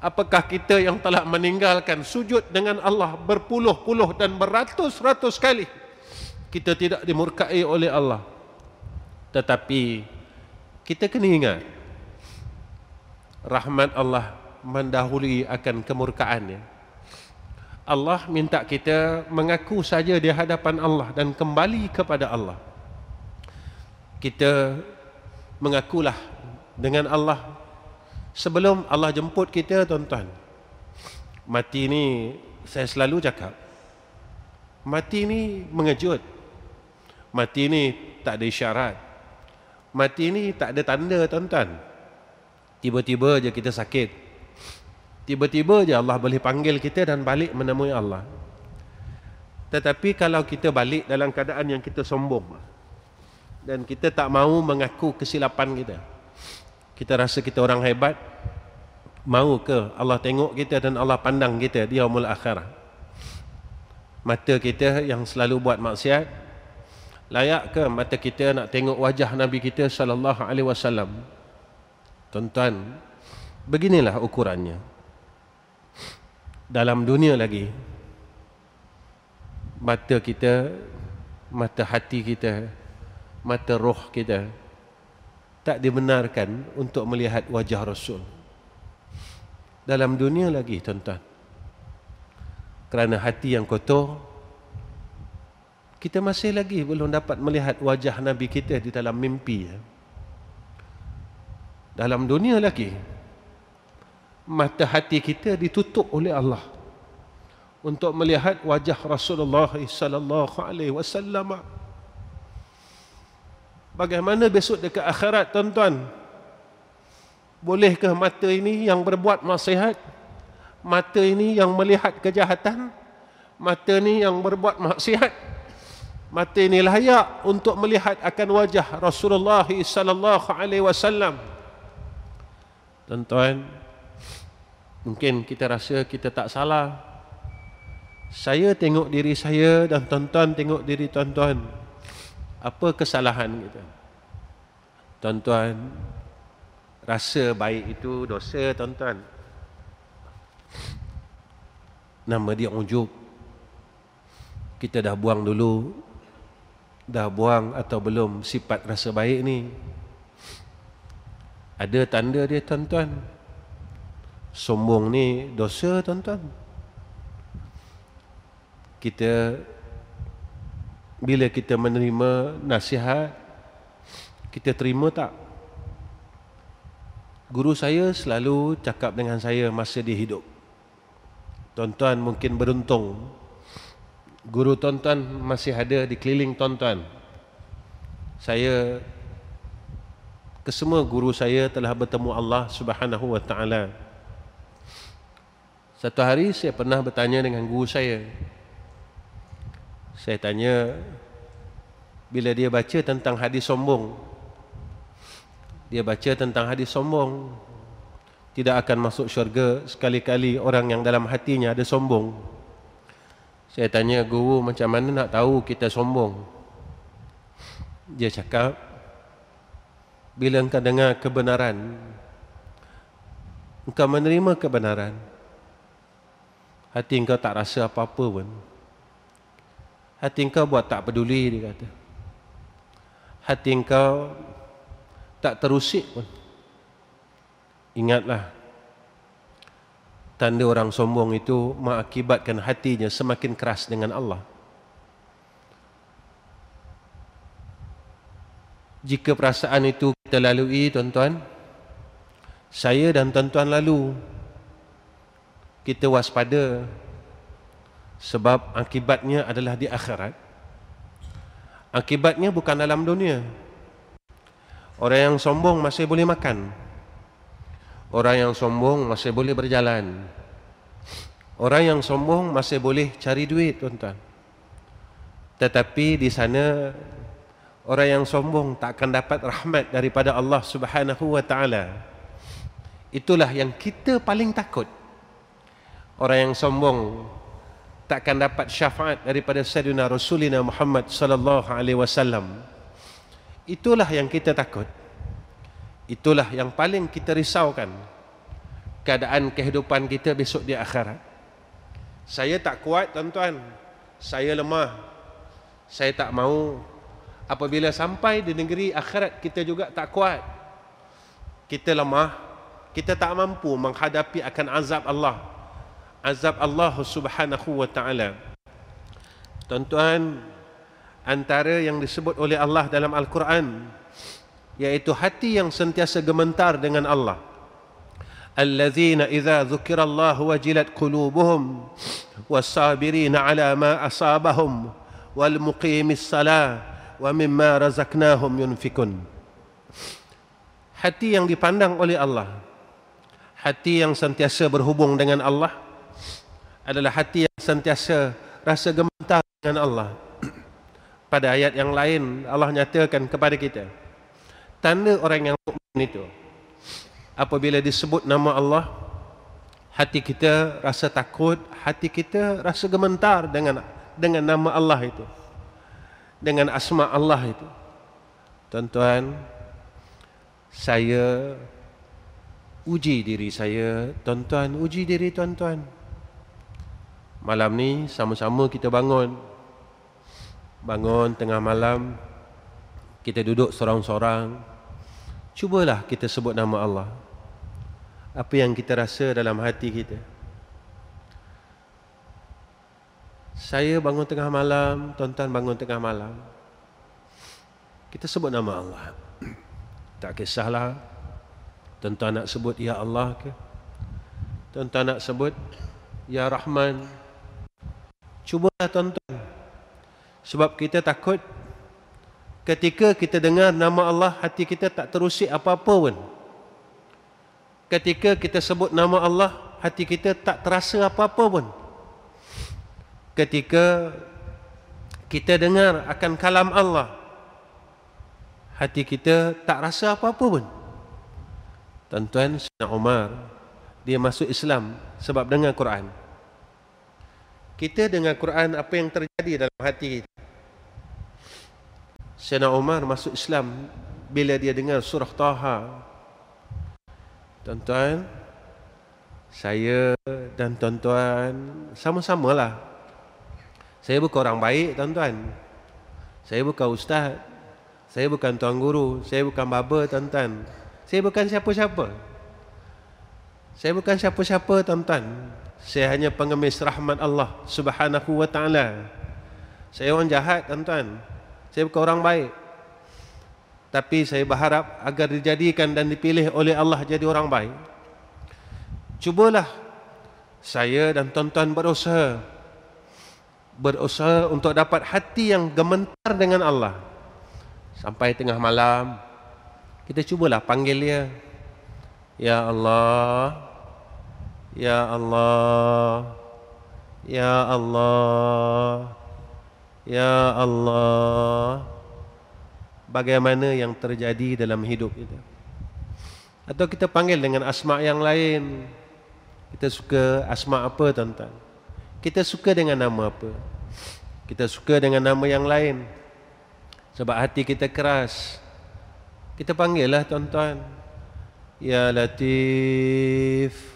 apakah kita yang telah meninggalkan sujud dengan Allah berpuluh-puluh dan beratus-ratus kali kita tidak dimurkai oleh Allah? Tetapi kita kena ingat rahmat Allah mendahului akan kemurkaannya. Allah minta kita mengaku saja di hadapan Allah dan kembali kepada Allah. Kita mengakulah dengan Allah sebelum Allah jemput kita tuan-tuan. Mati ni saya selalu cakap mati ni mengejut. Mati ni tak ada isyarat. Mati ni tak ada tanda tuan-tuan. Tiba-tiba je kita sakit. Tiba-tiba je Allah boleh panggil kita dan balik menemui Allah. Tetapi kalau kita balik dalam keadaan yang kita sombong dan kita tak mahu mengaku kesilapan kita. Kita rasa kita orang hebat. Mau ke Allah tengok kita dan Allah pandang kita di yaumul akhirah. Mata kita yang selalu buat maksiat layak ke mata kita nak tengok wajah Nabi kita sallallahu alaihi wasallam? Tuan-tuan, beginilah ukurannya. Dalam dunia lagi mata kita mata hati kita mata roh kita tak dibenarkan untuk melihat wajah Rasul. Dalam dunia lagi tuan-tuan. Kerana hati yang kotor kita masih lagi belum dapat melihat wajah Nabi kita di dalam mimpi. Ya. Dalam dunia lagi mata hati kita ditutup oleh Allah untuk melihat wajah Rasulullah sallallahu alaihi wasallam. Bagaimana besok dekat akhirat tuan-tuan? Bolehkah mata ini yang berbuat maksiat? Mata ini yang melihat kejahatan? Mata ini yang berbuat maksiat? Mata ini layak untuk melihat akan wajah Rasulullah sallallahu alaihi wasallam. Tuan-tuan, mungkin kita rasa kita tak salah. Saya tengok diri saya dan tuan-tuan tengok diri tuan-tuan apa kesalahan kita? Tuan-tuan rasa baik itu dosa tuan-tuan. Nama dia ujub. Kita dah buang dulu. Dah buang atau belum sifat rasa baik ni? Ada tanda dia tuan-tuan? Sombong ni dosa tuan-tuan. Kita bila kita menerima nasihat kita terima tak? Guru saya selalu cakap dengan saya masa dia hidup. Tuan-tuan mungkin beruntung. Guru tuan-tuan masih ada di keliling tuan-tuan. Saya kesemua guru saya telah bertemu Allah Subhanahu wa taala. Satu hari saya pernah bertanya dengan guru saya saya tanya bila dia baca tentang hadis sombong dia baca tentang hadis sombong tidak akan masuk syurga sekali-kali orang yang dalam hatinya ada sombong saya tanya guru macam mana nak tahu kita sombong dia cakap bila engkau dengar kebenaran engkau menerima kebenaran. Hati engkau tak rasa apa-apa pun. Hati engkau buat tak peduli dia kata. Hati engkau tak terusik pun. Ingatlah tanda orang sombong itu mengakibatkan hatinya semakin keras dengan Allah. Jika perasaan itu kita lalui tuan-tuan, saya dan tuan-tuan lalu kita waspada sebab akibatnya adalah di akhirat. Akibatnya bukan dalam dunia. Orang yang sombong masih boleh makan. Orang yang sombong masih boleh berjalan. Orang yang sombong masih boleh cari duit, tuan-tuan. Tetapi di sana orang yang sombong tak akan dapat rahmat daripada Allah Subhanahu wa taala. Itulah yang kita paling takut. Orang yang sombong tak akan dapat syafaat daripada Sayyidina Rasulina Muhammad sallallahu alaihi wasallam. Itulah yang kita takut. Itulah yang paling kita risaukan keadaan kehidupan kita besok di akhirat. Saya tak kuat tuan-tuan. Saya lemah. Saya tak mau apabila sampai di negeri akhirat kita juga tak kuat. Kita lemah. Kita tak mampu menghadapi akan azab Allah. Azab Allah Subhanahu wa taala. Tuan-tuan, antara yang disebut oleh Allah dalam Al-Quran yaitu hati yang sentiasa gemetar dengan Allah allazina idza dzukirallahu wajilat qulubuhum was-sabirina ala ma asabahum wal muqimis salah wa mimma razaqnahum yunfikun hati yang dipandang oleh Allah hati yang sentiasa berhubung dengan Allah adalah hati yang sentiasa rasa gemetar dengan Allah. Pada ayat yang lain Allah nyatakan kepada kita tanda orang yang mukmin itu apabila disebut nama Allah hati kita rasa takut hati kita rasa gemetar dengan dengan nama Allah itu dengan asma Allah itu. Tuan-tuan saya uji diri saya. Tuan-tuan uji diri tuan-tuan malam ni sama-sama kita bangun bangun tengah malam kita duduk seorang-seorang Cubalah kita sebut nama Allah. Apa yang kita rasa dalam hati kita. Saya bangun tengah malam, tuan-tuan bangun tengah malam. Kita sebut nama Allah. Tak kisahlah. Tuan-tuan nak sebut Ya Allah ke? Tuan-tuan nak sebut Ya Rahman. Cubalah tuan-tuan. Sebab kita takut Ketika kita dengar nama Allah, hati kita tak terusik apa-apa pun. Ketika kita sebut nama Allah, hati kita tak terasa apa-apa pun. Ketika kita dengar akan kalam Allah, hati kita tak rasa apa-apa pun. Tuan-tuan, Sayyidina Umar, dia masuk Islam sebab dengar Quran. Kita dengar Quran, apa yang terjadi dalam hati kita? Sayyidina Umar masuk Islam bila dia dengar surah Taha. Tuan-tuan, saya dan tuan-tuan sama-samalah. Saya bukan orang baik, tuan-tuan. Saya bukan ustaz. Saya bukan tuan guru. Saya bukan baba, tuan-tuan. Saya bukan siapa-siapa. Saya bukan siapa-siapa, tuan-tuan. Saya hanya pengemis rahmat Allah Subhanahu wa taala. Saya orang jahat, tuan-tuan. Saya bukan orang baik. Tapi saya berharap agar dijadikan dan dipilih oleh Allah jadi orang baik. Cubalah saya dan tuan-tuan berusaha. Berusaha untuk dapat hati yang gemetar dengan Allah. Sampai tengah malam, kita cubalah panggil dia. Ya Allah. Ya Allah. Ya Allah. Ya Allah. Bagaimana yang terjadi dalam hidup kita? Atau kita panggil dengan asma' yang lain? Kita suka asma' apa tuan-tuan? Kita suka dengan nama apa? Kita suka dengan nama yang lain. Sebab hati kita keras. Kita panggil lah tuan-tuan. Ya Latif Ya Latif.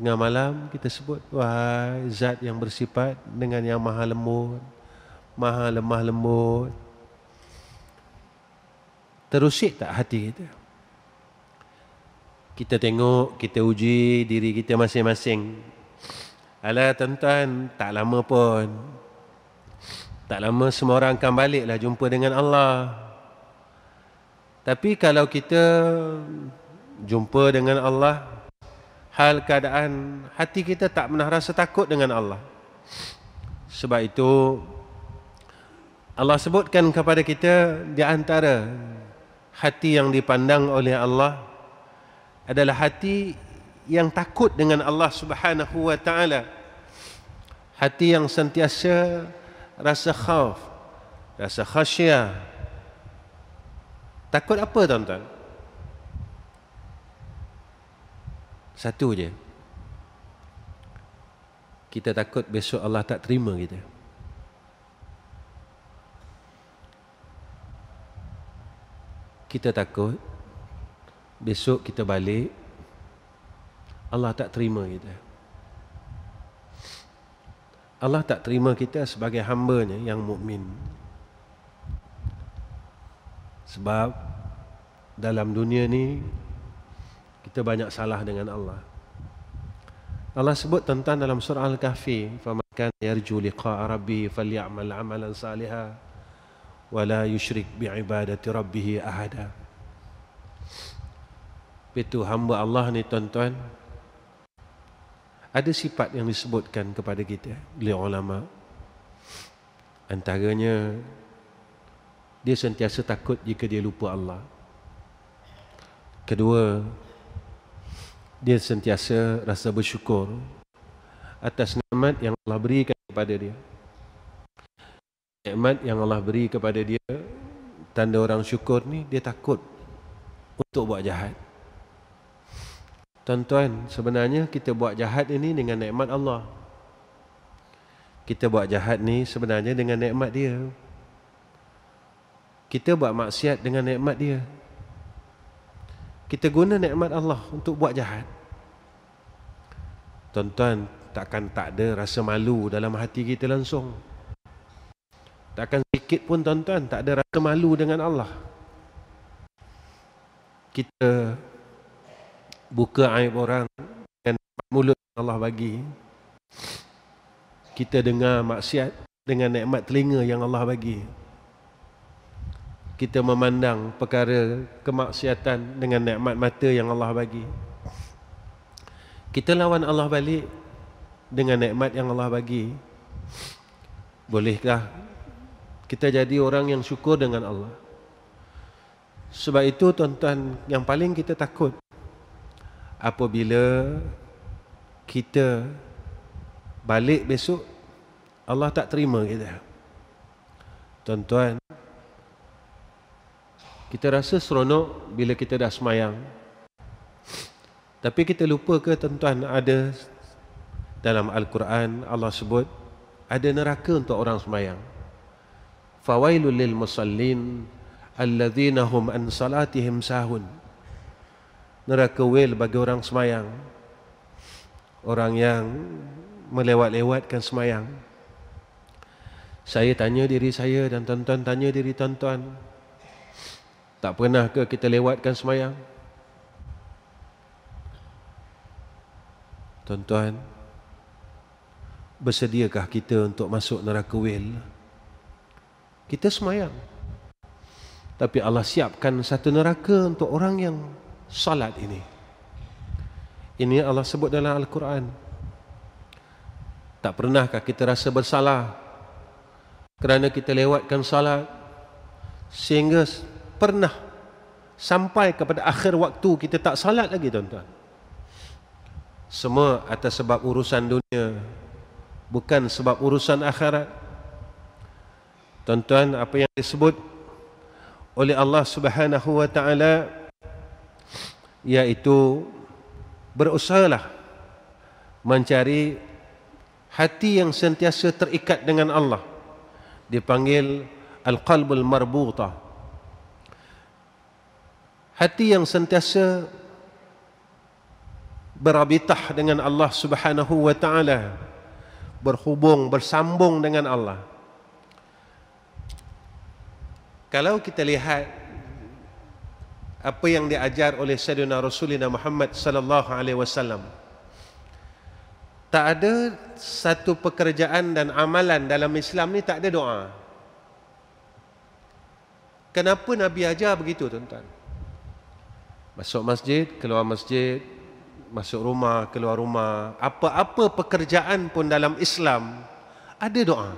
Tengah malam kita sebut Wahai zat yang bersifat dengan yang maha lembut Maha lemah lembut. Terusik tak hati kita? Kita tengok, kita uji diri kita masing-masing. Alah tuan-tuan, tak lama pun. Tak lama semua orang akan baliklah jumpa dengan Allah. Tapi kalau kita jumpa dengan Allah hal keadaan hati kita tak pernah rasa takut dengan Allah. Sebab itu Allah sebutkan kepada kita di antara hati yang dipandang oleh Allah adalah hati yang takut dengan Allah Subhanahu wa taala. Hati yang sentiasa rasa khauf, rasa khasyah. Takut apa tuan-tuan? Satu je. Kita takut besok Allah tak terima kita. Kita takut besok kita balik Allah tak terima kita. Allah tak terima kita sebagai hamba-Nya yang mukmin. Sebab dalam dunia ni kita banyak salah dengan Allah. Allah sebut tentang dalam surah Al-Kahfi, "Faman kana yarju liqa'a rabbi falyamal 'amalan salihan wa la yusyrik bi'ibadati rabbih ahada." Itu hamba Allah ni tuan-tuan ada sifat yang disebutkan kepada kita oleh ulama antaranya dia sentiasa takut jika dia lupa Allah kedua dia sentiasa rasa bersyukur atas nikmat yang Allah berikan kepada dia. Nikmat yang Allah beri kepada dia, tanda orang syukur ni, dia takut untuk buat jahat. Tuan-tuan, sebenarnya kita buat jahat ini dengan nikmat Allah. Kita buat jahat ni sebenarnya dengan nikmat dia. Kita buat maksiat dengan nikmat dia kita guna nikmat Allah untuk buat jahat. Tuan-tuan, takkan tak ada rasa malu dalam hati kita langsung. Takkan sedikit pun tuan-tuan tak ada rasa malu dengan Allah. Kita buka aib orang dengan mulut Allah bagi. Kita dengar maksiat dengan nikmat telinga yang Allah bagi kita memandang perkara kemaksiatan dengan nikmat mata yang Allah bagi. Kita lawan Allah balik dengan nikmat yang Allah bagi. Bolehkah kita jadi orang yang syukur dengan Allah? Sebab itu tuan-tuan yang paling kita takut apabila kita balik besok Allah tak terima kita. Tuan-tuan kita rasa seronok bila kita dah semayang. Tapi kita lupa ke tuan-tuan ada dalam Al-Quran Allah sebut ada neraka untuk orang semayang. Fawailul lil musallin alladzina hum an salatihim sahun. Neraka wail bagi orang semayang. Orang yang melewat-lewatkan semayang. Saya tanya diri saya dan tuan-tuan tanya diri tuan-tuan. Tak pernah ke kita lewatkan semayang? Tuan-tuan, bersediakah kita untuk masuk neraka wil? Kita semayang. Tapi Allah siapkan satu neraka untuk orang yang salat ini. Ini Allah sebut dalam Al-Quran. Tak pernahkah kita rasa bersalah kerana kita lewatkan salat sehingga pernah sampai kepada akhir waktu kita tak salat lagi tuan-tuan. Semua atas sebab urusan dunia bukan sebab urusan akhirat. Tuan-tuan, apa yang disebut oleh Allah Subhanahu wa taala yaitu berusahalah mencari hati yang sentiasa terikat dengan Allah dipanggil al-qalbul marbuta hati yang sentiasa berabitah dengan Allah Subhanahu wa taala berhubung bersambung dengan Allah kalau kita lihat apa yang diajar oleh Sayyidina Rasulina Muhammad sallallahu alaihi wasallam tak ada satu pekerjaan dan amalan dalam Islam ni tak ada doa. Kenapa Nabi ajar begitu tuan-tuan? Masuk masjid, keluar masjid, masuk rumah, keluar rumah, apa-apa pekerjaan pun dalam Islam ada doa.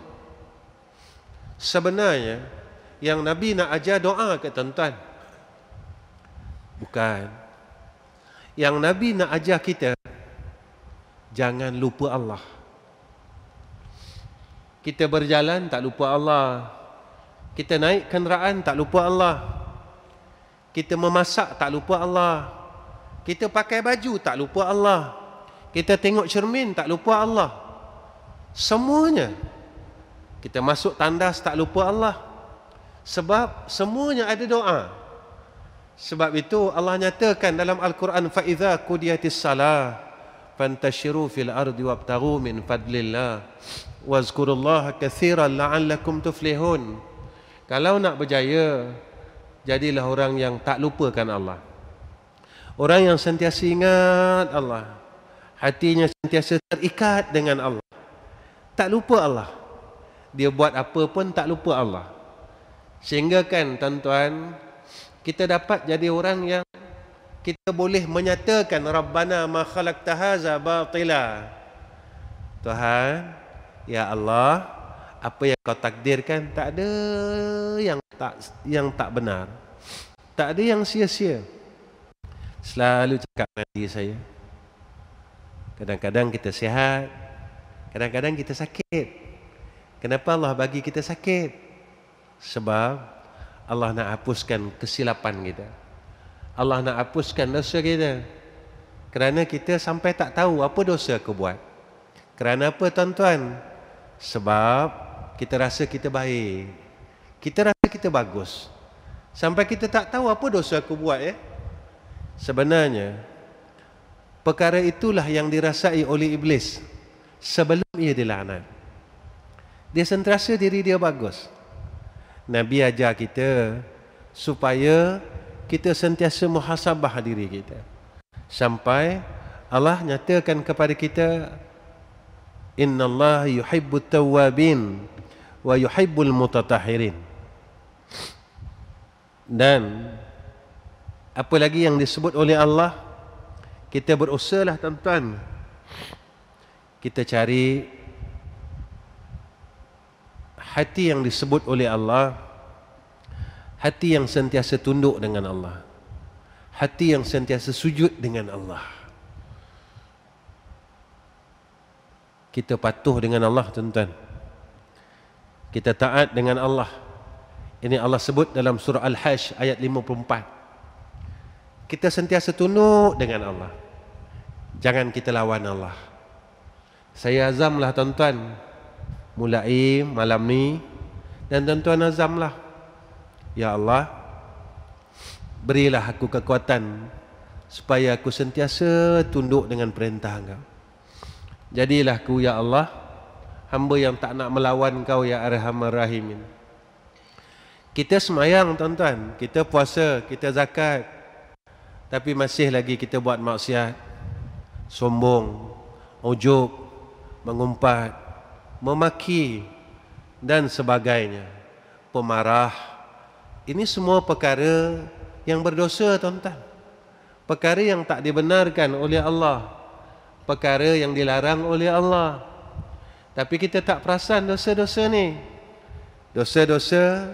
Sebenarnya yang Nabi nak ajar doa ke tuan-tuan? Bukan. Yang Nabi nak ajar kita jangan lupa Allah. Kita berjalan tak lupa Allah. Kita naik kenderaan tak lupa Allah. Kita memasak tak lupa Allah. Kita pakai baju tak lupa Allah. Kita tengok cermin tak lupa Allah. Semuanya. Kita masuk tandas tak lupa Allah. Sebab semuanya ada doa. Sebab itu Allah nyatakan dalam Al-Quran idza qudiyatis salah fantashiru fil ardi wabtaghu min fadlillah wazkurullaha katsiran la'allakum tuflihun kalau nak berjaya jadilah orang yang tak lupakan Allah. Orang yang sentiasa ingat Allah. Hatinya sentiasa terikat dengan Allah. Tak lupa Allah. Dia buat apa pun tak lupa Allah. Sehingga kan tuan-tuan kita dapat jadi orang yang kita boleh menyatakan Rabbana ma khalaqta haza batila. Tuhan, ya Allah, apa yang kau takdirkan tak ada yang tak yang tak benar. Tak ada yang sia-sia. Selalu cakap dengan diri saya. Kadang-kadang kita sihat, kadang-kadang kita sakit. Kenapa Allah bagi kita sakit? Sebab Allah nak hapuskan kesilapan kita. Allah nak hapuskan dosa kita. Kerana kita sampai tak tahu apa dosa aku buat. Kerana apa tuan-tuan? Sebab kita rasa kita baik. Kita rasa kita bagus. Sampai kita tak tahu apa dosa aku buat ya. Sebenarnya perkara itulah yang dirasai oleh iblis sebelum ia dilaknat. Dia sentiasa diri dia bagus. Nabi ajar kita supaya kita sentiasa muhasabah diri kita sampai Allah nyatakan kepada kita innallaha yuhibbut tawwabin wa yuhibbul mutatahhirin. Dan apa lagi yang disebut oleh Allah? Kita berusahalah tuan-tuan. Kita cari hati yang disebut oleh Allah hati yang sentiasa tunduk dengan Allah hati yang sentiasa sujud dengan Allah. Kita patuh dengan Allah tuan-tuan kita taat dengan Allah. Ini Allah sebut dalam surah Al-Hajj ayat 54 kita sentiasa tunduk dengan Allah. Jangan kita lawan Allah. Saya azamlah tuan-tuan. Mulai malam ni. Dan tuan-tuan azamlah Ya Allah Berilah aku kekuatan Supaya aku sentiasa tunduk dengan perintah engkau. Jadilah aku Ya Allah Hamba yang tak nak melawan kau Ya Arhamar Rahimin Kita semayang tuan-tuan Kita puasa, kita zakat Tapi masih lagi kita buat maksiat Sombong Ujub Mengumpat Memaki Dan sebagainya Pemarah ini semua perkara yang berdosa tuan-tuan. Perkara yang tak dibenarkan oleh Allah. Perkara yang dilarang oleh Allah. Tapi kita tak perasan dosa-dosa ni. Dosa-dosa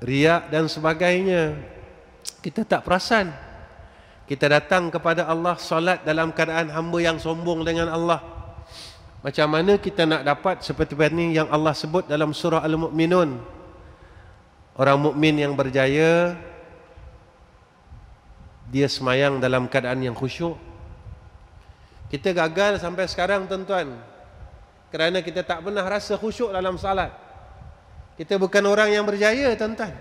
riak dan sebagainya. Kita tak perasan. Kita datang kepada Allah solat dalam keadaan hamba yang sombong dengan Allah. Macam mana kita nak dapat seperti ini yang Allah sebut dalam surah Al-Mu'minun. Orang mukmin yang berjaya dia semayang dalam keadaan yang khusyuk. Kita gagal sampai sekarang tuan-tuan. Kerana kita tak pernah rasa khusyuk dalam salat. Kita bukan orang yang berjaya tuan-tuan.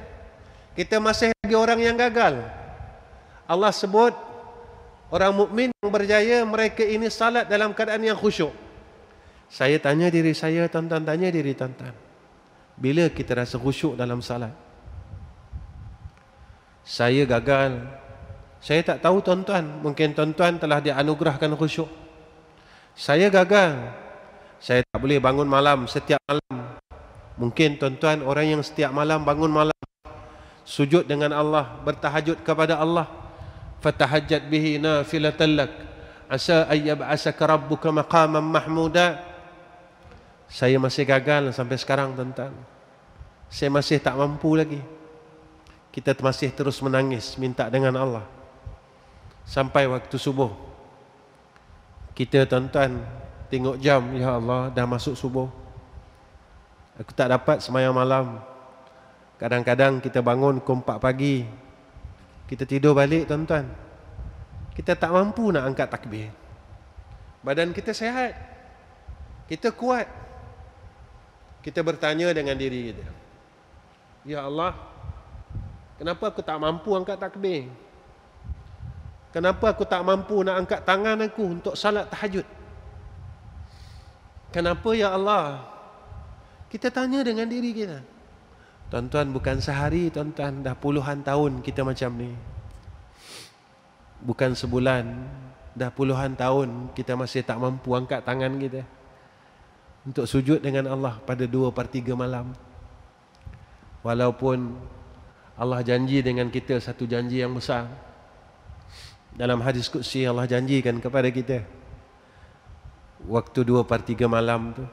Kita masih lagi orang yang gagal. Allah sebut orang mukmin yang berjaya mereka ini salat dalam keadaan yang khusyuk. Saya tanya diri saya, tuan-tuan tanya diri tuan-tuan. Bila kita rasa khusyuk dalam salat? Saya gagal. Saya tak tahu tuan-tuan, mungkin tuan-tuan telah dianugerahkan khusyuk. Saya gagal. Saya tak boleh bangun malam setiap malam. Mungkin tuan-tuan orang yang setiap malam bangun malam sujud dengan Allah, bertahajud kepada Allah. Fatahajjat bihi nafilatan lak. Asa ay yab'asaka rabbuka maqaman mahmuda. Saya masih gagal sampai sekarang tuan-tuan. Saya masih tak mampu lagi. Kita masih terus menangis minta dengan Allah. Sampai waktu subuh. Kita tuan-tuan tengok jam ya Allah dah masuk subuh. Aku tak dapat semayang malam. Kadang-kadang kita bangun pukul 4 pagi. Kita tidur balik tuan-tuan. Kita tak mampu nak angkat takbir. Badan kita sehat. Kita kuat. Kita bertanya dengan diri kita. Ya Allah Kenapa aku tak mampu angkat takbir? Kenapa aku tak mampu nak angkat tangan aku Untuk salat tahajud Kenapa ya Allah Kita tanya dengan diri kita Tuan-tuan bukan sehari tuan-tuan dah puluhan tahun kita macam ni. Bukan sebulan, dah puluhan tahun kita masih tak mampu angkat tangan kita untuk sujud dengan Allah pada dua per tiga malam. Walaupun Allah janji dengan kita satu janji yang besar. Dalam hadis Qudsi Allah janjikan kepada kita waktu dua per tiga malam tu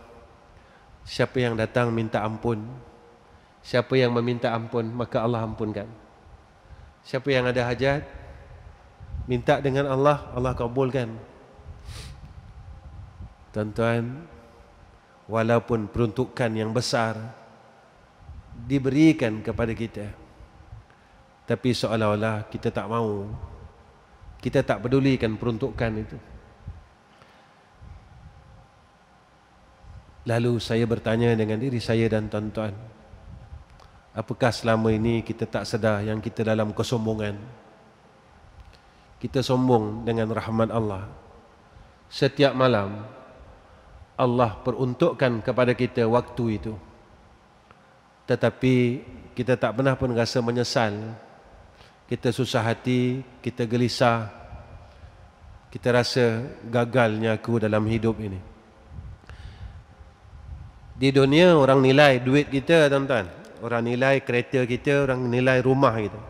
siapa yang datang minta ampun Siapa yang meminta ampun maka Allah ampunkan. Siapa yang ada hajat minta dengan Allah, Allah kabulkan. Tuan-tuan, walaupun peruntukan yang besar diberikan kepada kita. Tapi seolah-olah kita tak mau. Kita tak pedulikan peruntukan itu. Lalu saya bertanya dengan diri saya dan tuan-tuan, Apakah selama ini kita tak sedar yang kita dalam kesombongan? Kita sombong dengan rahmat Allah. Setiap malam Allah peruntukkan kepada kita waktu itu. Tetapi kita tak pernah pun rasa menyesal. Kita susah hati, kita gelisah. Kita rasa gagalnya aku dalam hidup ini. Di dunia orang nilai duit kita, tuan-tuan. Orang nilai kereta kita, orang nilai rumah kita.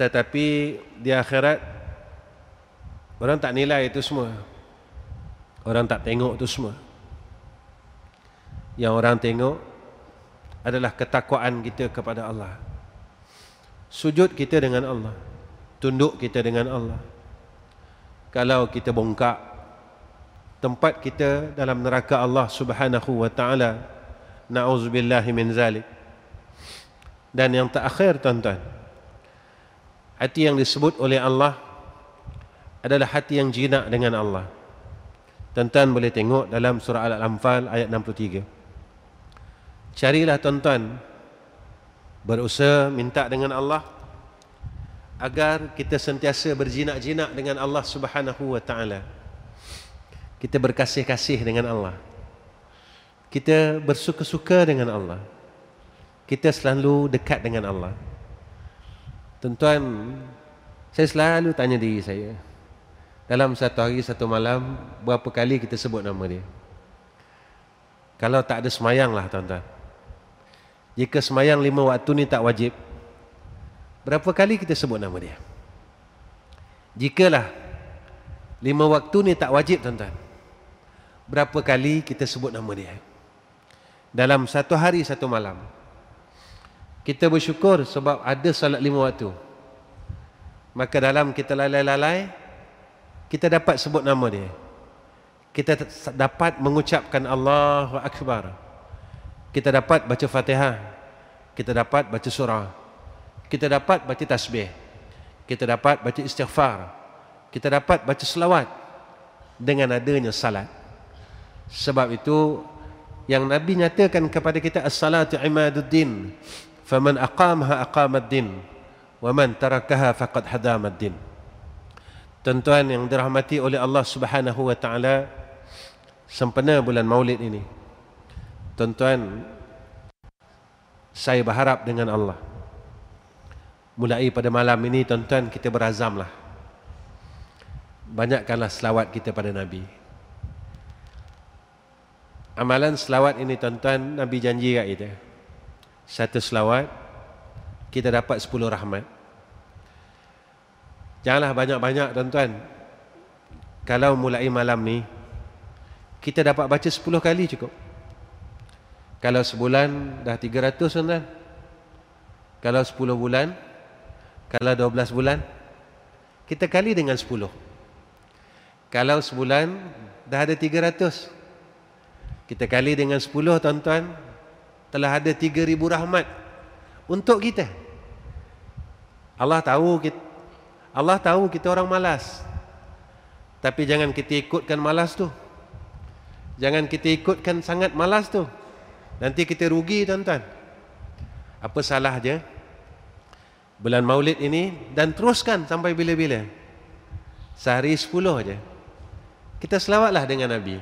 Tetapi di akhirat orang tak nilai itu semua. Orang tak tengok itu semua. Yang orang tengok adalah ketakwaan kita kepada Allah. Sujud kita dengan Allah. Tunduk kita dengan Allah. Kalau kita bongkak tempat kita dalam neraka Allah Subhanahu wa taala Na'udzubillahi min zalik. Dan yang terakhir tuan-tuan. Hati yang disebut oleh Allah adalah hati yang jinak dengan Allah. Tuan-tuan boleh tengok dalam surah Al-Anfal ayat 63. Carilah tuan-tuan berusaha minta dengan Allah agar kita sentiasa berjinak-jinak dengan Allah Subhanahu wa taala. Kita berkasih-kasih dengan Allah kita bersuka-suka dengan Allah. Kita selalu dekat dengan Allah. Tuan-tuan, saya selalu tanya diri saya. Dalam satu hari, satu malam, berapa kali kita sebut nama dia? Kalau tak ada semayang lah tuan-tuan. Jika semayang lima waktu ni tak wajib, berapa kali kita sebut nama dia? Jikalah lima waktu ni tak wajib tuan-tuan, berapa kali kita sebut nama dia? dalam satu hari satu malam Kita bersyukur sebab ada salat lima waktu. Maka dalam kita lalai-lalai, kita dapat sebut nama dia. Kita dapat mengucapkan Allahu Akbar. Kita dapat baca Fatihah. Kita dapat baca surah. Kita dapat baca tasbih. Kita dapat baca istighfar. Kita dapat baca selawat dengan adanya salat. Sebab itu yang Nabi nyatakan kepada kita as-salatu imaduddin. Faman aqamaha aqamaddin wa man tarakaha faqad hadamaddin. Tuan-tuan yang dirahmati oleh Allah Subhanahu wa taala sempena bulan Maulid ini. Tuan-tuan saya berharap dengan Allah mulai pada malam ini tuan-tuan kita berazamlah banyakkanlah selawat kita pada Nabi amalan selawat ini tuan-tuan Nabi janji kat kita. Satu selawat kita dapat sepuluh rahmat. Janganlah banyak-banyak tuan-tuan. Kalau mulai malam ni kita dapat baca sepuluh kali cukup. Kalau sebulan dah tiga ratus tuan-tuan. Kalau sepuluh bulan kalau 12 bulan kita kali dengan 10. Kalau sebulan dah ada 300. Kita kali dengan 10 tuan-tuan telah ada 3000 rahmat untuk kita. Allah tahu kita Allah tahu kita orang malas. Tapi jangan kita ikutkan malas tu. Jangan kita ikutkan sangat malas tu. Nanti kita rugi tuan-tuan. Apa salah je? bulan maulid ini dan teruskan sampai bila-bila sehari sepuluh aja kita selawatlah dengan Nabi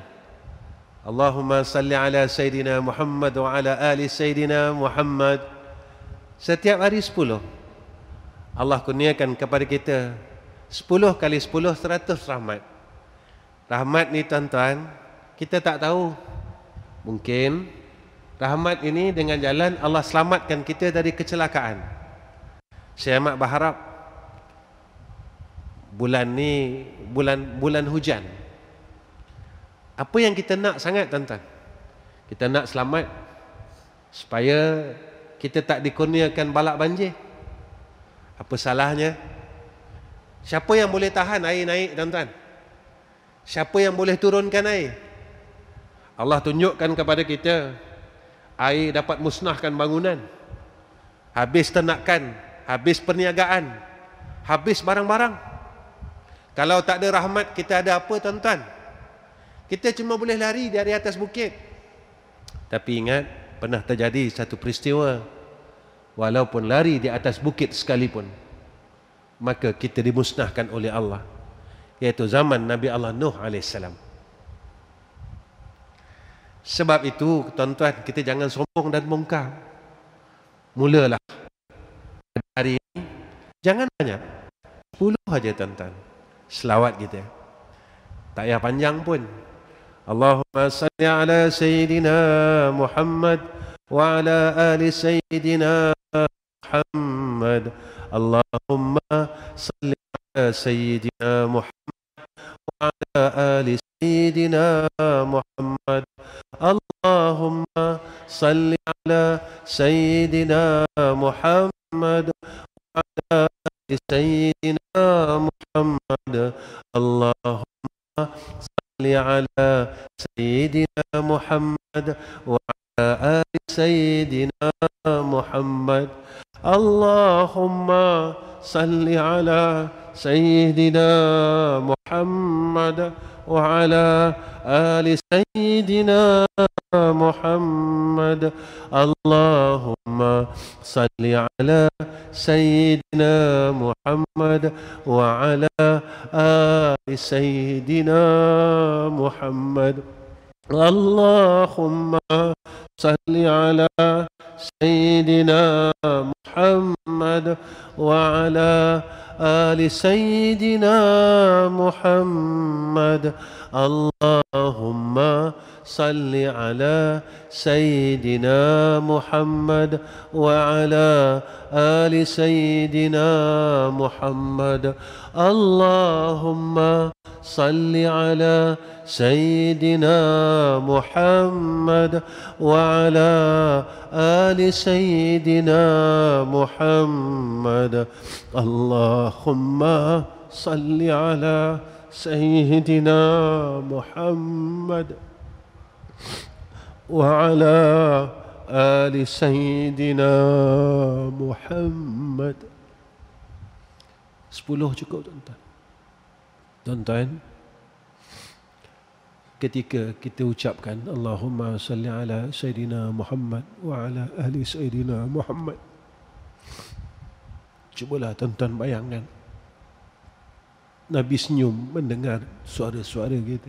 Allahumma salli ala Sayyidina Muhammad wa ala ali Sayyidina Muhammad. Setiap hari sepuluh Allah kurniakan kepada kita sepuluh kali sepuluh seratus rahmat. Rahmat ni tuan-tuan kita tak tahu. Mungkin rahmat ini dengan jalan Allah selamatkan kita dari kecelakaan. Saya amat berharap bulan ni bulan bulan hujan. Apa yang kita nak sangat tuan-tuan? Kita nak selamat supaya kita tak dikurniakan balak banjir. Apa salahnya? Siapa yang boleh tahan air naik tuan-tuan? Siapa yang boleh turunkan air? Allah tunjukkan kepada kita air dapat musnahkan bangunan. Habis ternakan habis perniagaan, habis barang-barang. Kalau tak ada rahmat, kita ada apa tuan-tuan? Kita cuma boleh lari dari atas bukit. Tapi ingat, pernah terjadi satu peristiwa. Walaupun lari di atas bukit sekalipun, maka kita dimusnahkan oleh Allah. Iaitu zaman Nabi Allah Nuh AS. Sebab itu, tuan-tuan, kita jangan sombong dan mungkar. Mulalah hari ini jangan banyak 10 aja tuan-tuan selawat kita tak payah panjang pun اللهم صل على سيدنا محمد وعلى آل سيدنا محمد. اللهم صل على سيدنا محمد وعلى آل سيدنا محمد. اللهم صل على سيدنا محمد وعلى آل سيدنا محمد. اللهم صل على سيدنا محمد وعلى آل سيدنا محمد. اللهم صل على سيدنا محمد وعلى آل سيدنا محمد. اللهم صل على سيدنا محمد وعلى آل سيدنا محمد. اللهم صل على سيدنا محمد وعلى آل سيدنا محمد. اللهم صل على سيدنا محمد وعلى آل سيدنا محمد. اللهم صل على سيدنا محمد وعلى آل سيدنا محمد اللهم صل على سيدنا محمد وعلى آل سيدنا محمد Sepuluh cukup tuan-tuan Tuan-tuan Ketika kita ucapkan Allahumma salli ala Sayyidina Muhammad Wa ala ahli Sayyidina Muhammad Cubalah tuan-tuan bayangkan. Nabi senyum mendengar suara-suara kita.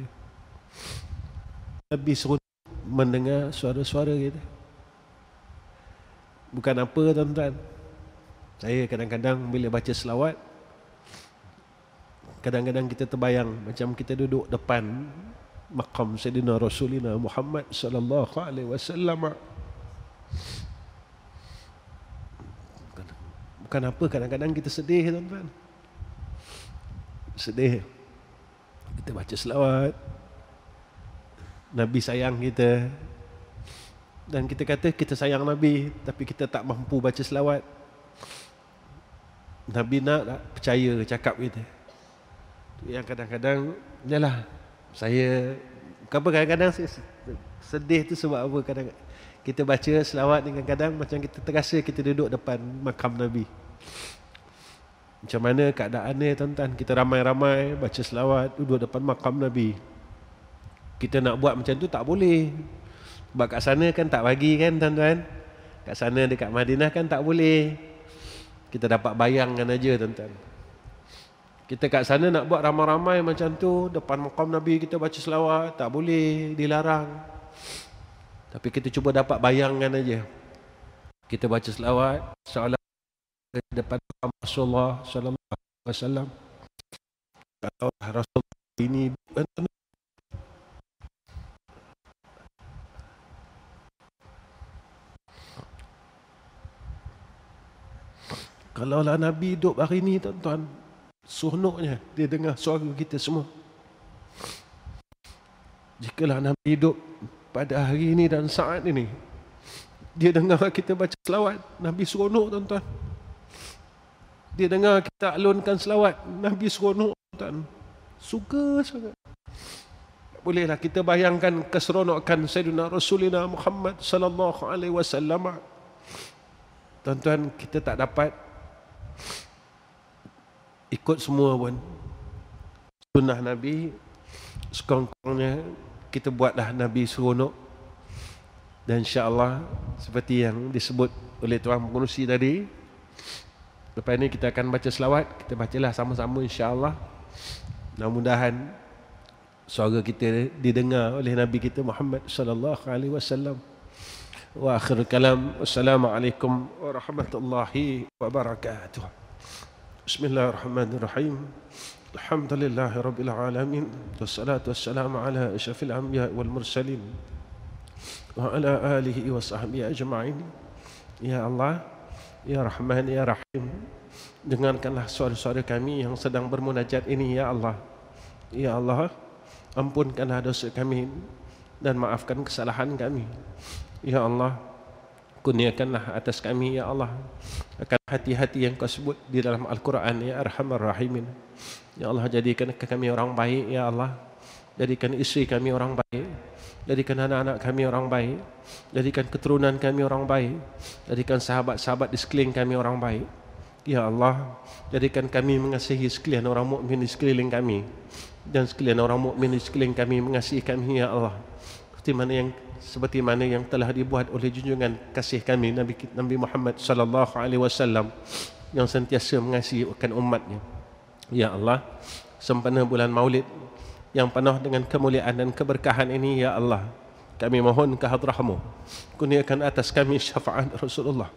Nabi senyum mendengar suara-suara kita. Bukan apa tuan-tuan. Saya kadang-kadang bila baca selawat Kadang-kadang kita terbayang macam kita duduk depan makam Sayyidina Rasulina Muhammad sallallahu alaihi wasallam. Bukan apa kadang-kadang kita sedih tuan-tuan. Sedih. Kita baca selawat. Nabi sayang kita. Dan kita kata kita sayang Nabi tapi kita tak mampu baca selawat. Nabi nak tak percaya cakap kita yang kadang-kadang yalah saya apa kadang-kadang sedih tu sebab apa kadang kita baca selawat dengan kadang macam kita terasa kita duduk depan makam Nabi macam mana keadaannya tuan-tuan? Kita ramai-ramai baca selawat duduk depan makam Nabi. Kita nak buat macam tu tak boleh. Sebab kat sana kan tak bagi kan tuan-tuan? Kat sana dekat Madinah kan tak boleh. Kita dapat bayangkan aja tuan-tuan. Kita kat sana nak buat ramai-ramai macam tu depan makam Nabi kita baca selawat tak boleh dilarang. Tapi kita cuba dapat bayangkan aja. Kita baca selawat seolah di depan Rasulullah sallallahu alaihi wasallam. Kalau Rasulullah ini Kalau lah Nabi hidup hari ini tuan-tuan Seronoknya dia dengar suara kita semua. Jikalau Nabi hidup pada hari ini dan saat ini, dia dengar kita baca selawat, Nabi seronok tuan-tuan. Dia dengar kita alunkan selawat, Nabi seronok tuan. Suka sangat. Bolehlah kita bayangkan keseronokan Sayyidina Rasulina Muhammad sallallahu alaihi wasallam. Tuan-tuan, kita tak dapat ikut semua pun sunnah Nabi sekurang-kurangnya kita buatlah Nabi seronok dan insyaAllah seperti yang disebut oleh Tuan Pengurusi tadi Lepas ni kita akan baca selawat Kita bacalah sama-sama insyaAllah Mudah-mudahan Suara kita didengar oleh Nabi kita Muhammad sallallahu alaihi wasallam. Wa akhir kalam. Assalamualaikum warahmatullahi wabarakatuh. Bismillahirrahmanirrahim. Alhamdulillahi rabbil alamin. Wassalatu wassalamu ala asyrafil anbiya wal mursalin. Wa ala alihi wa sahbihi ajma'in. Ya Allah, Ya Rahman Ya Rahim. Dengarkanlah suara-suara kami yang sedang bermunajat ini Ya Allah. Ya Allah Ampunkanlah dosa kami Dan maafkan kesalahan kami. Ya Allah Kurniakanlah atas kami Ya Allah. Akan hati-hati yang kau sebut di dalam Al-Quran Ya Arhamar Rahimin. Ya Allah jadikan kami orang baik Ya Allah. Jadikan isteri kami orang baik jadikan anak-anak kami orang baik. Jadikan keturunan kami orang baik. Jadikan sahabat-sahabat di sekeliling kami orang baik. Ya Allah jadikan kami mengasihi sekalian orang mukmin di sekeliling kami. Dan sekalian orang mukmin di sekeliling kami mengasihi kami ya Allah. Seperti mana yang seperti mana yang telah dibuat oleh junjungan kasih kami Nabi Nabi Muhammad sallallahu alaihi wasallam yang sentiasa mengasihi akan umatnya. Ya Allah, sempena bulan Maulid yang penuh dengan kemuliaan dan keberkahan ini ya Allah, kami mohon ke hadrahmu kurniakan atas kami syafaat Rasulullah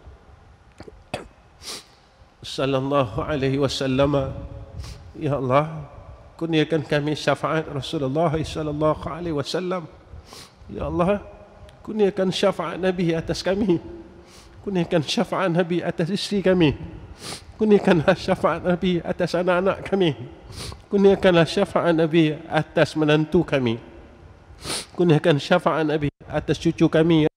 sallallahu alaihi wasallam. Ya Allah, kurniakan kami syafaat Rasulullah sallallahu alaihi wasallam. Ya Allah, kurniakan syafaat Nabi atas kami. Kurniakan syafaat Nabi atas isteri kami. Kurniakan syafaat Nabi atas anak-anak kami. Kurniakanlah syafaat Nabi atas menantu kami. Kurniakan syafaat Nabi atas cucu kami ya